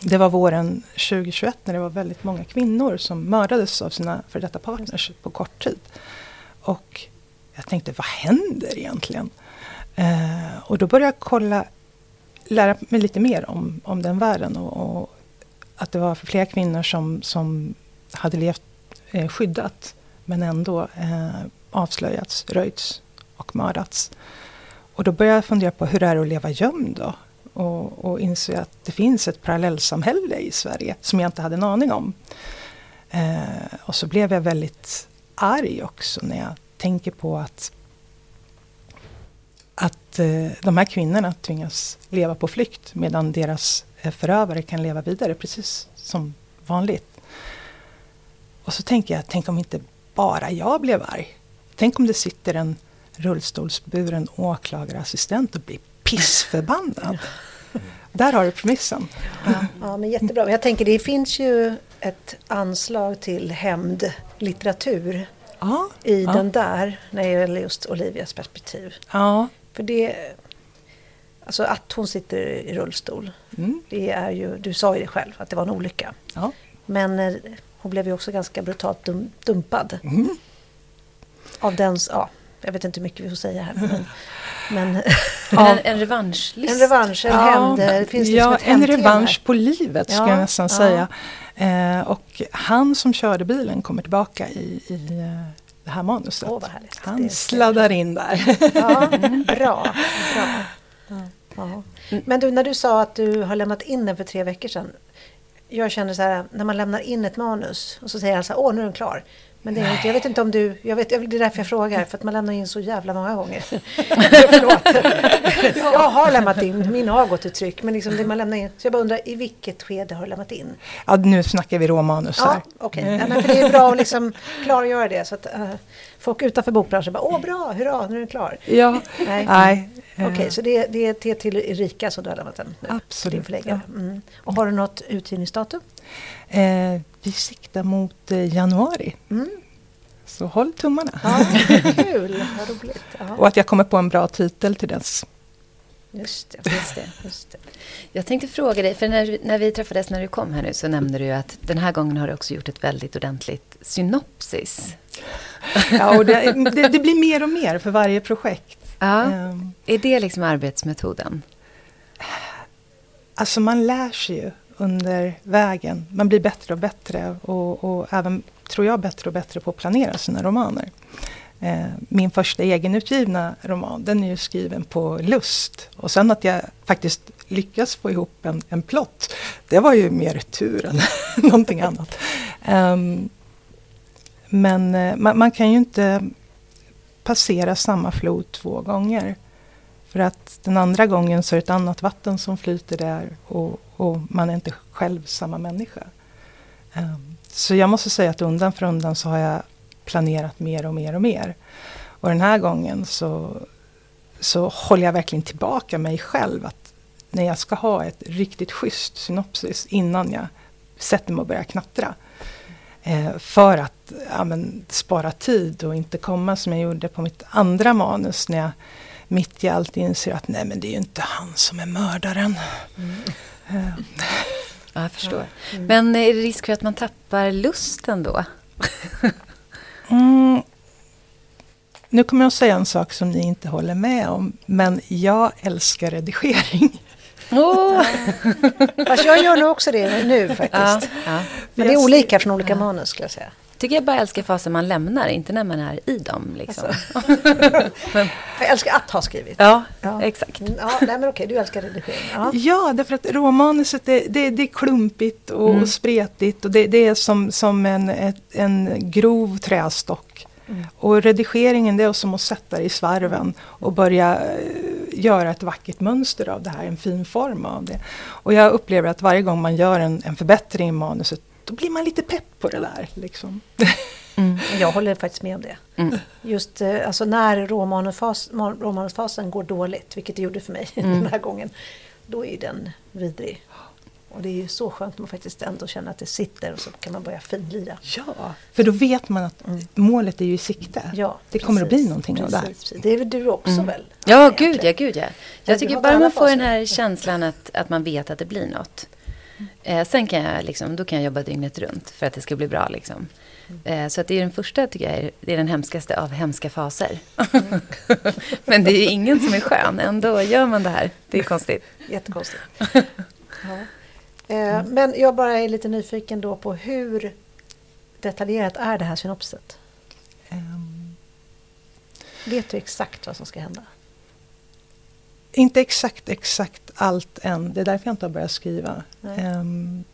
det var våren 2021 när det var väldigt många kvinnor som mördades av sina för detta partners på kort tid. Och jag tänkte, vad händer egentligen? Eh, och då började jag kolla, lära mig lite mer om, om den världen. Och, och att det var flera kvinnor som, som hade levt eh, skyddat men ändå eh, avslöjats, röjts och mördats. Och då började jag fundera på hur det är att leva gömd då? Och, och inse att det finns ett parallellsamhälle i Sverige som jag inte hade en aning om. Eh, och så blev jag väldigt arg också när jag tänker på att att eh, de här kvinnorna tvingas leva på flykt medan deras eh, förövare kan leva vidare precis som vanligt. Och så tänker jag, tänk om inte bara jag blev arg. Tänk om det sitter en rullstolsburen åklagarassistent och blir pissförbannad. Där har du premissen. Ja, ja, men jättebra. Jag tänker det finns ju ett anslag till hämndlitteratur ja, i ja. den där när det gäller just Olivias perspektiv. Ja. För det... Alltså att hon sitter i rullstol. Mm. Det är ju, du sa ju det själv, att det var en olycka. Ja. Men eh, hon blev ju också ganska brutalt dum, dumpad. Mm. Av den, ja, jag vet inte hur mycket vi får säga här. Men, men, en, en revanschlist. En revansch, en ja. hämnd. Det finns liksom ja, en revansch på livet skulle jag nästan säga. Eh, och han som körde bilen kommer tillbaka i, i eh, det här manuset. Oh, Han sladdar in där. Ja, bra. bra. Ja. Men du, när du sa att du har lämnat in den för tre veckor sedan. Jag känner så här, när man lämnar in ett manus och så säger han så här, åh nu är den klar. Men det är inte, jag vet inte om du, jag vet, det är därför jag frågar, för att man lämnar in så jävla många gånger. Förlåt. Jag har lämnat in, min har gått i tryck, men liksom det man lämnar in. Så jag bara undrar, i vilket skede har du lämnat in? Ja, nu snackar vi råmanus här. Ja, okej. Okay. Ja, för det är bra att liksom klargöra det, så att uh, folk utanför bokbranschen bara, åh bra, hurra, nu är den klar. Ja, nej. nej. Okej, okay, så det, det är till Erika som du har lämnat den nu? Absolut. Ja. Mm. Och har du något utgivningsdatum? Eh, vi siktar mot eh, januari. Mm. Så håll tummarna. Ja, kul, vad roligt. Ja. Och att jag kommer på en bra titel till dess. Just det, just det, just det. Jag tänkte fråga dig, för när, när vi träffades när du kom här nu så nämnde du att den här gången har du också gjort ett väldigt ordentligt synopsis. Ja, och det, det, det blir mer och mer för varje projekt. Ja. Ehm, Är det liksom arbetsmetoden? Alltså man lär sig ju under vägen. Man blir bättre och bättre och, och även, tror jag, bättre och bättre på att planera sina romaner. Eh, min första egenutgivna roman, den är ju skriven på lust. Och sen att jag faktiskt lyckas få ihop en, en plott, det var ju mer tur än någonting annat. Ehm, men eh, man, man kan ju inte passera samma flod två gånger. För att den andra gången så är det ett annat vatten som flyter där och, och man är inte själv samma människa. Ehm, så jag måste säga att undan för undan så har jag planerat mer och mer och mer. Och den här gången så, så håller jag verkligen tillbaka mig själv. Att när jag ska ha ett riktigt schysst synopsis innan jag sätter mig och börjar knattra. Eh, för att ja, men, spara tid och inte komma som jag gjorde på mitt andra manus när jag mitt i allt inser att nej men det är ju inte han som är mördaren. Mm. Ja, jag förstår. Men är det risk för att man tappar lusten då? Mm. Nu kommer jag att säga en sak som ni inte håller med om. Men jag älskar redigering. Åh! Fast jag gör nog också det nu Ja, faktiskt. ja. Men det är olika från olika manus skulle jag säga. Tycker jag bara älskar fasen man lämnar, inte när man är i dem. Liksom. Jag älskar att ha skrivit. Ja, Ja. exakt. Mm, Ja, nej men okej, du älskar redigering. Ja. Ja, därför att råmanuset det, det, det är klumpigt och Mm. spretigt. Och det, det är som, som en, ett, en grov trästock. Och redigeringen det är som att sätta det i svarven och börja eh, göra ett vackert mönster av det här, en fin form av det. Och jag upplever att varje gång man gör en, en förbättring i manuset, då blir man lite pepp på det där. Liksom. Mm. Jag håller faktiskt med om det. Mm. Just eh, alltså när råmanusfas, ma- råmanusfasen går dåligt, vilket det gjorde för mig Mm. den här gången, då är den vidrig. Och det är ju så skönt när man faktiskt ändå känner att det sitter och så kan man börja finlira. Ja, för då vet man att Mm. målet är ju i sikte. Ja, det kommer att bli precis, någonting av det här. precis, precis. Det är väl du också Mm. väl? Ja, gud ja, gud ja. Ja, Jag du tycker bara man får den här känslan att, att man vet att det blir något. Eh, sen kan jag, liksom, då kan jag jobba dygnet runt för att det ska bli bra. Liksom. Eh, så att det är den första, tycker jag, är, det är den hemskaste av hemska faser. Men det är ju ingen som är skön, ändå gör man det här. Det är konstigt. Jättekonstigt. ja. eh, men jag bara är lite nyfiken då på hur detaljerat är det här synopsiset? Ehm, Vet du exakt vad som ska hända? Inte exakt, exakt allt än. Det är därför jag inte har börjat skriva. Ehm,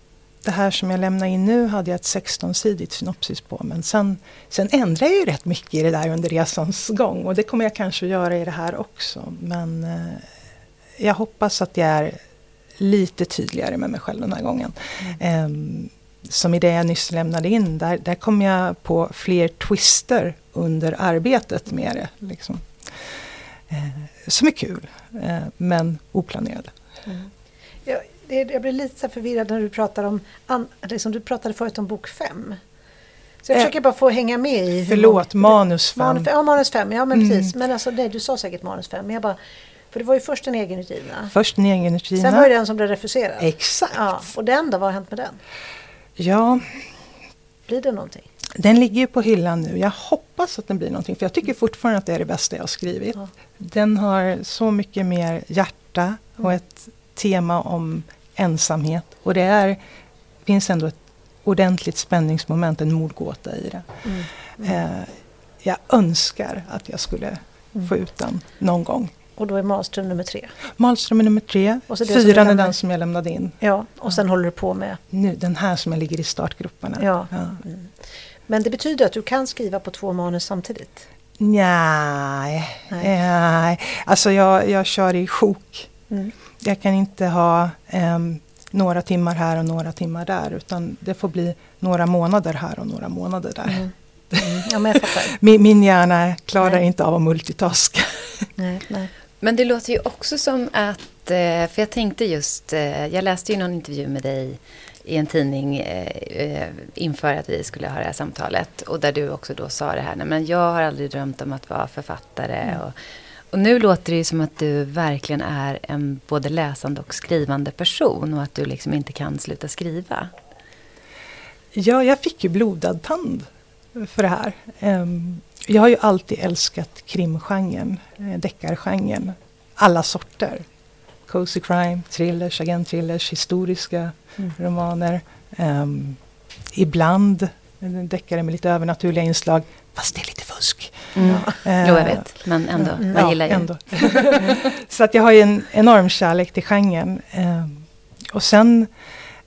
det här som jag lämnar in nu hade jag ett 16-sidigt synopsis på. Men sen, sen ändrar jag ju rätt mycket i det där under resans gång. Och det kommer jag kanske att göra i det här också. Men eh, jag hoppas att jag är lite tydligare med mig själv den här gången. Ehm, som i det jag nyss lämnade in, där, där kom jag på fler twister under arbetet med det. Liksom. Eh, som är kul, eh, men oplanerade. Jag, det, jag blir lite förvirrad när du pratar om, an, liksom du pratade förut om bok fem. Så jag Eh, försöker bara få hänga med i... Förlåt, manus fem. manus, ja, manus fem, ja men Mm. precis. Men alltså, nej, du sa säkert manus fem. Men jag bara, för det var ju först en egenutgivna. Först en egenutgivna. Sen var det den som blev refuserad. Exakt. Ja, och den då, vad har hänt med den? Ja, Blir det någonting? Den ligger ju på hyllan nu. Jag hoppas att den blir någonting. För jag tycker fortfarande att det är det bästa jag har skrivit. Ja. Den har så mycket mer hjärta och Mm. ett tema om ensamhet. Och det är, finns ändå ett ordentligt spänningsmoment, en mordgåta i det. Mm. Eh, jag önskar att jag skulle Mm. få ut den någon gång. Och då är Malström nummer tre. Malström är nummer tre. Och så Fyran är den som jag lämnade in. Ja, och sen håller du på med... Nu, den här som jag ligger i startgroparna. Ja. Ja. Men det betyder att du kan skriva på två manus samtidigt? Nej, Nej. nej. Alltså jag, jag kör i sjok. Mm. Jag kan inte ha em, några timmar här och några timmar där. Utan det får bli några månader här och några månader där. Mm. Mm. Ja, men jag fattar. Min, min hjärna klarar Nej. inte av att multitaska. Nej, nej. Men det låter ju också som att, eh, för jag tänkte just, eh, jag läste ju någon intervju med dig i en tidning eh, eh, inför att vi skulle ha det här samtalet. Och där du också då sa det här, nej men jag har aldrig drömt om att vara författare. Mm. Och, och nu låter det ju som att du verkligen är en både läsande och skrivande person och att du liksom inte kan sluta skriva. Ja, jag fick ju blodad tand för det här. Ehm, jag har ju alltid älskat krimgenren, eh, deckargenren, alla sorter. Cozy crime, thrillers, agentthrillers, historiska mm. romaner. Um, ibland deckare med lite övernaturliga inslag, fast det är lite fusk. Mm. Uh, jo, jag vet, men ändå. Mm. Man gillar ju. Ändå. Så att jag har ju en enorm kärlek till genren. Um, och sen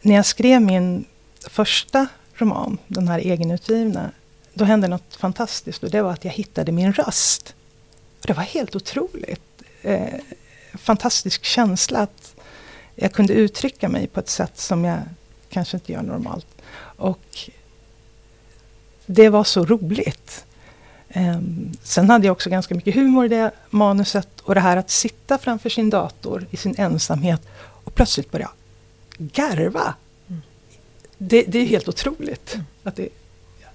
när jag skrev min första roman, den här egenutgivna, då hände något fantastiskt och det var att jag hittade min röst. Det var helt otroligt. Eh, fantastisk känsla att jag kunde uttrycka mig på ett sätt som jag kanske inte gör normalt. Och det var så roligt. Um, sen hade jag också ganska mycket humor i det manuset och det här att sitta framför sin dator i sin ensamhet och plötsligt börja garva. Mm. Det, det, är helt otroligt mm. att, det,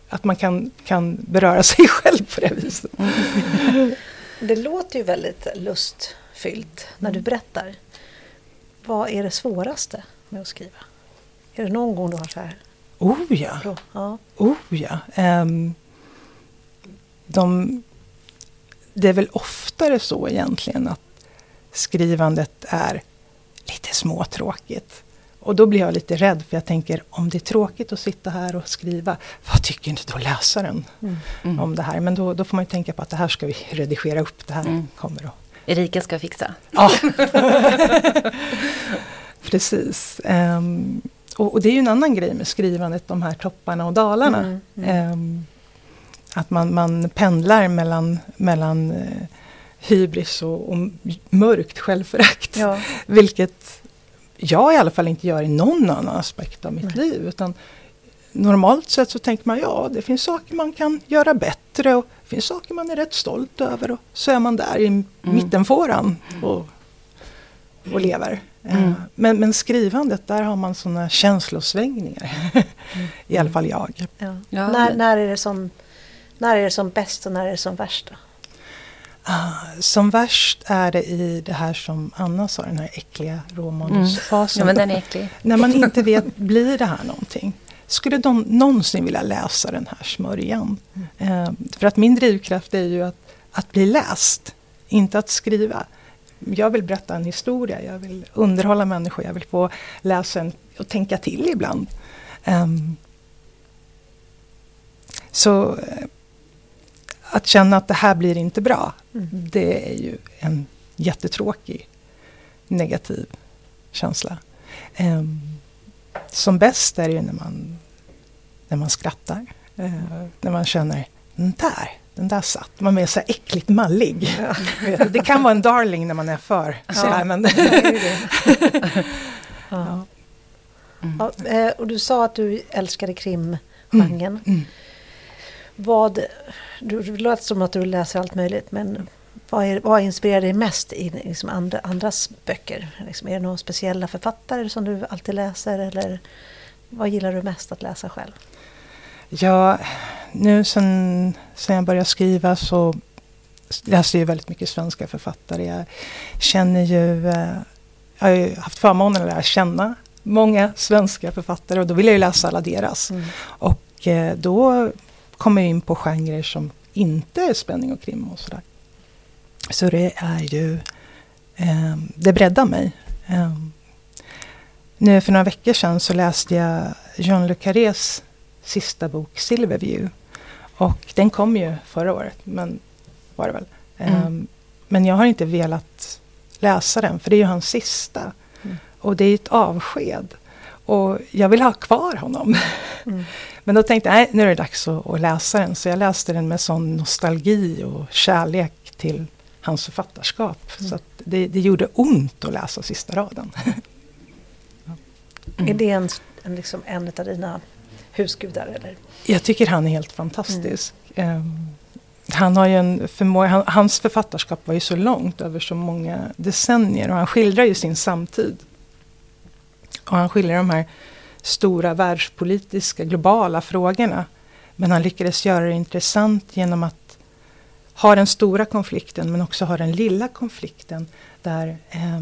att man kan, kan beröra sig själv på det viset. Mm. Det låter ju väldigt lustfyllt när du mm. berättar. Vad är det svåraste med att skriva? Är det någon gång du har så här? Oh ja! ja. Oh ja. Um, de, det är väl oftare så egentligen att skrivandet är lite småtråkigt. Och då blir jag lite rädd för jag tänker om det är tråkigt att sitta här och skriva, vad tycker inte då läsaren mm. Mm. om det här? Men då, då får man ju tänka på att det här ska vi redigera upp, det här mm. kommer att... Erika ska fixa. Ja, precis. Um, och, och, det är ju en annan grej med skrivandet, de här topparna och dalarna. Um, att man, man pendlar mellan, mellan uh, hybris och, och mörkt självförakt. Ja. Vilket jag i alla fall inte gör i någon annan aspekt av mitt Nej. liv. Utan normalt sett så tänker man ja, det finns saker man kan göra bättre och det finns saker man är rätt stolt över. Och så är man där i mm. mittenfåran och, och lever. Eh, mm. Men, men, skrivandet, där har man sådana känslosvängningar. Mm. I alla fall jag. Ja. Ja. När, när, är det som, när är det som bäst och när är det som värst? Uh, som värst är det i det här som Anna sa, den här äckliga råmanusfasen. Mm. Ja, men den är äcklig. När man inte vet, blir det här någonting? Skulle de någonsin vilja läsa den här smörjan? Mm. Uh, för att min drivkraft är ju att, att bli läst, inte att skriva. Jag vill berätta en historia, jag vill underhålla människor, jag vill få läsaren att tänka till ibland. Um, så att känna att det här blir inte bra, mm. det är ju en jättetråkig negativ känsla. Um, som bäst är det ju när man, när man skrattar. Uh, när man känner, den där, den där satt. Man är så äckligt mallig. Ja. Det kan vara en darling när man är för sådär. Ja. Men ja. Mm. Ja, eh, och du sa att du älskade krimgenren. Mm. Mm. Vad, du, det låter som att du läser allt möjligt, men vad, är, vad inspirerar dig mest i liksom andra, andras böcker? Liksom, är det några speciella författare som du alltid läser? Eller vad gillar du mest att läsa själv? Ja, nu sen, sen jag började skriva så läser jag väldigt mycket svenska författare. Jag känner ju, eh, jag har ju haft förmånen att lära känna många svenska författare och då vill jag ju läsa alla deras. Mm. Och eh, då kommer in på genrer som inte är spänning och krim och sådär. Så det är ju, eh, det breddar mig. Eh, nu för några veckor sedan så läste jag Jean Le Carrés sista bok Silverview. Och den kom ju förra året, men var det väl. Mm. Um, men jag har inte velat läsa den, för det är ju hans sista. Mm. Och det är ett avsked. Och jag vill ha kvar honom. Mm. Men då tänkte jag, nej, nu är det dags att, att, läsa den. Så jag läste den med sån nostalgi och kärlek till hans författarskap. Mm. Så det, det, gjorde ont att läsa sista raden. Är det en, en, liksom en av dina husgudar? Eller? Jag tycker han är helt fantastisk. Mm. Um, han har en förmåga, han, hans författarskap var ju så långt över så många decennier och han skildrar ju sin samtid. Och han skildrar de här stora världspolitiska, globala frågorna. Men han lyckades göra det intressant genom att ha den stora konflikten men också ha den lilla konflikten där eh,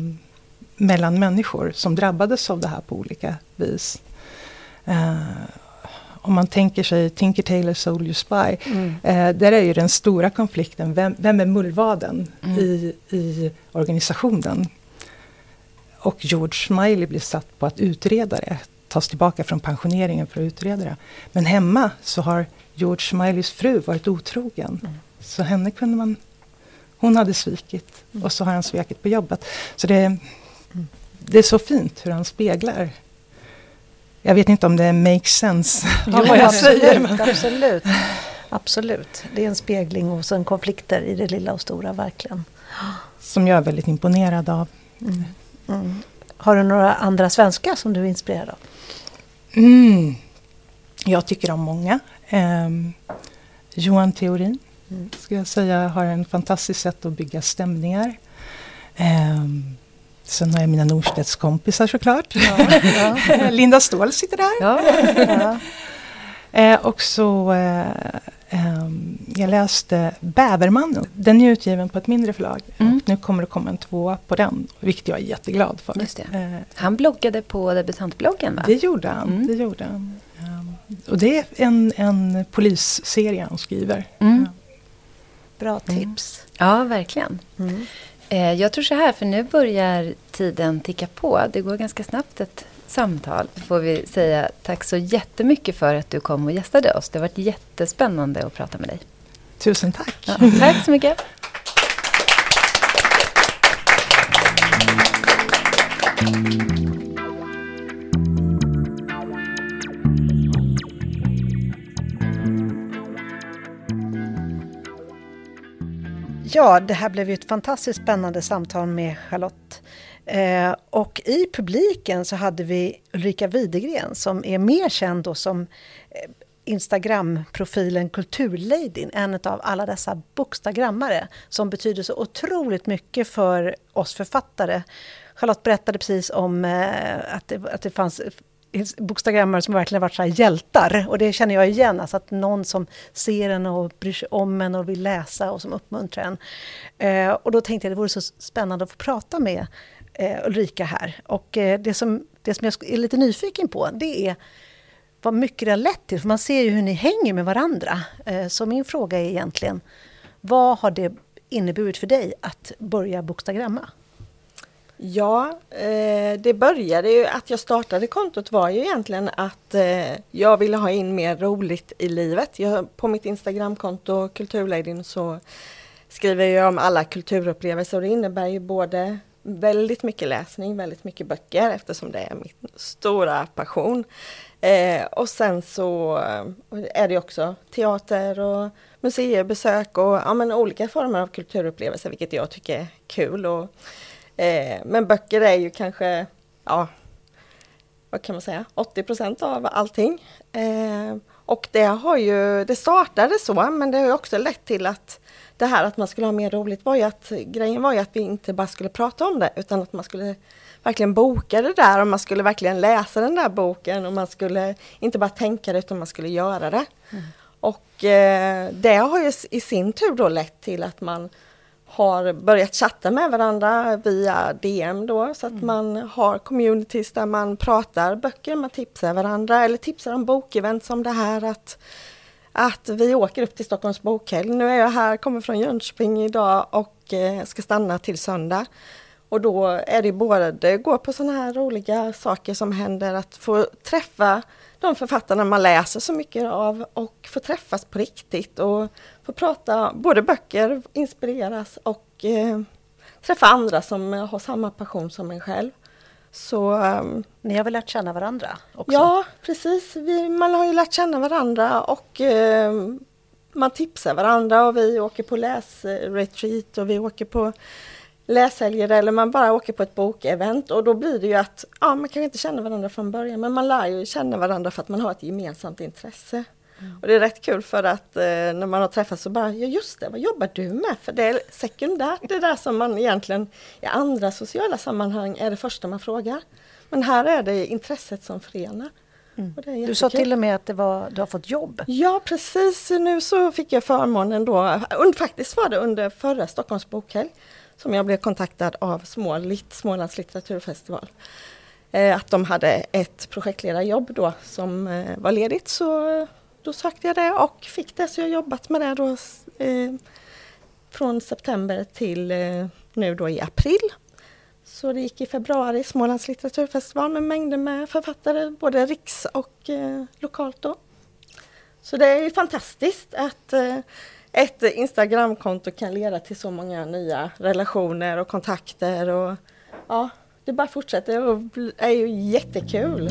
mellan människor som drabbades av det här på olika vis. Eh, om man tänker sig Tinker Tailor Soldier Spy. Mm. Eh, där är ju den stora konflikten, vem, vem är mullvaden mm. i, i organisationen? Och George Smiley blir satt på att utreda det, tas tillbaka från pensioneringen för att utreda det. Men hemma så har George Smileys fru varit otrogen. Mm. Så henne kunde man... Hon hade svikit mm. och så har han svikit på jobbet. Så det, det är så fint hur han speglar jag vet inte om det makes sense jo, vad jag absolut, säger. Men. Absolut. absolut. Det är en spegling och sen konflikter i det lilla och stora, verkligen. Som jag är väldigt imponerad av. Mm. Mm. Har du några andra svenska som du är inspirerad av? Mm. Jag tycker om många. Um, Johan Theorin, mm. skulle jag säga, har en fantastiskt sätt att bygga stämningar. Um, Sen har jag mina Norstedts kompisar såklart. Ja, ja. Linda Ståhl sitter där. Ja, eh, och så eh, eh, jag läste Bävermannen. Den är utgiven på ett mindre förlag. Mm. nu kommer det komma en tvåa på den. Vilket jag är jätteglad för. Eh, han bloggade på debutantbloggen va? Det gjorde han. Mm. Det gjorde han. Ehm, och det är en, en polisserie han skriver. Mm. Bra tips. Ja, verkligen. Mm. Eh, jag tror så här, för nu börjar tiden ticka på. Det går ganska snabbt ett samtal. Får vi säga tack så jättemycket för att du kom och gästade oss. Det har varit jättespännande att prata med dig. Tusen tack. Ja, tack så mycket. Ja, det här blev ju ett fantastiskt spännande samtal med Charlotte. Eh, och i publiken så hade vi Ulrika Widegren som är mer känd då som eh, Instagram-profilen Kulturladyn, en av alla dessa bokstagrammare som betyder så otroligt mycket för oss författare. Charlotte berättade precis om eh, att, det, att det fanns bokstagrammare som verkligen varit så hjältar. Och det känner jag igen, alltså att någon som ser en och bryr sig om en och vill läsa och som uppmuntrar en. Eh, och då tänkte jag att det vore så spännande att få prata med eh, Ulrika här. Och eh, det, som, det som jag är lite nyfiken på, det är vad mycket det har lett till. För man ser ju hur ni hänger med varandra. Eh, så min fråga är egentligen, vad har det inneburit för dig att börja bokstagramma? Ja, eh, det började ju att jag startade kontot var ju egentligen att eh, jag ville ha in mer roligt i livet. Jag, på mitt Instagramkonto Kulturladyn så skriver jag om alla kulturupplevelser och det innebär ju både väldigt mycket läsning, väldigt mycket böcker eftersom det är min stora passion. Eh, och sen så eh, är det också teater och museibesök och ja, men olika former av kulturupplevelser vilket jag tycker är kul. Och, Eh, men böcker är ju kanske, ja, vad kan man säga, 80% av allting. Eh, och det har ju, det startade så, men det har också lett till att det här att man skulle ha mer roligt var ju att grejen var ju att vi inte bara skulle prata om det utan att man skulle verkligen boka det där och man skulle verkligen läsa den där boken och man skulle inte bara tänka det utan man skulle göra det. Mm. Och eh, det har ju i sin tur då lett till att man har börjat chatta med varandra via DM då så att mm. man har communities där man pratar böcker, man tipsar varandra eller tipsar om bokevent som det här att att vi åker upp till Stockholms bokhelg. Nu är jag här, kommer från Jönköping idag och eh, ska stanna till söndag. Och då är det både gå på sådana här roliga saker som händer, att få träffa de författarna man läser så mycket av och få träffas på riktigt och få prata både böcker, inspireras och eh, träffa andra som har samma passion som en själv. Så, um, Ni har väl lärt känna varandra också? Ja, precis. Vi, man har ju lärt känna varandra och eh, man tipsar varandra och vi åker på läsretreat och vi åker på läshelger eller man bara åker på ett bokevent och då blir det ju att ja, man kanske inte känner varandra från början men man lär ju känna varandra för att man har ett gemensamt intresse. Mm. Och det är rätt kul för att eh, när man har träffats så bara, ja just det, vad jobbar du med? För det är sekundärt, det där som man egentligen i andra sociala sammanhang är det första man frågar. Men här är det intresset som förenar. Mm. Du sa till och med att det var, du har fått jobb. Ja precis, nu så fick jag förmånen då, faktiskt var det under förra Stockholms bokhelg som jag blev kontaktad av Smålitt, Smålands litteraturfestival. Eh, att de hade ett projektledarjobb då som eh, var ledigt så eh, då sökte jag det och fick det så jag har jobbat med det då eh, från september till eh, nu då i april. Så det gick i februari, Smålands litteraturfestival med mängder med författare, både riks och eh, lokalt då. Så det är fantastiskt att eh, ett Instagramkonto kan leda till så många nya relationer och kontakter och ja, det bara fortsätter och är ju jättekul.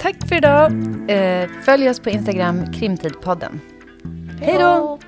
Tack för idag. Eh, följ oss på Instagram, Krimtidpodden. Hej då!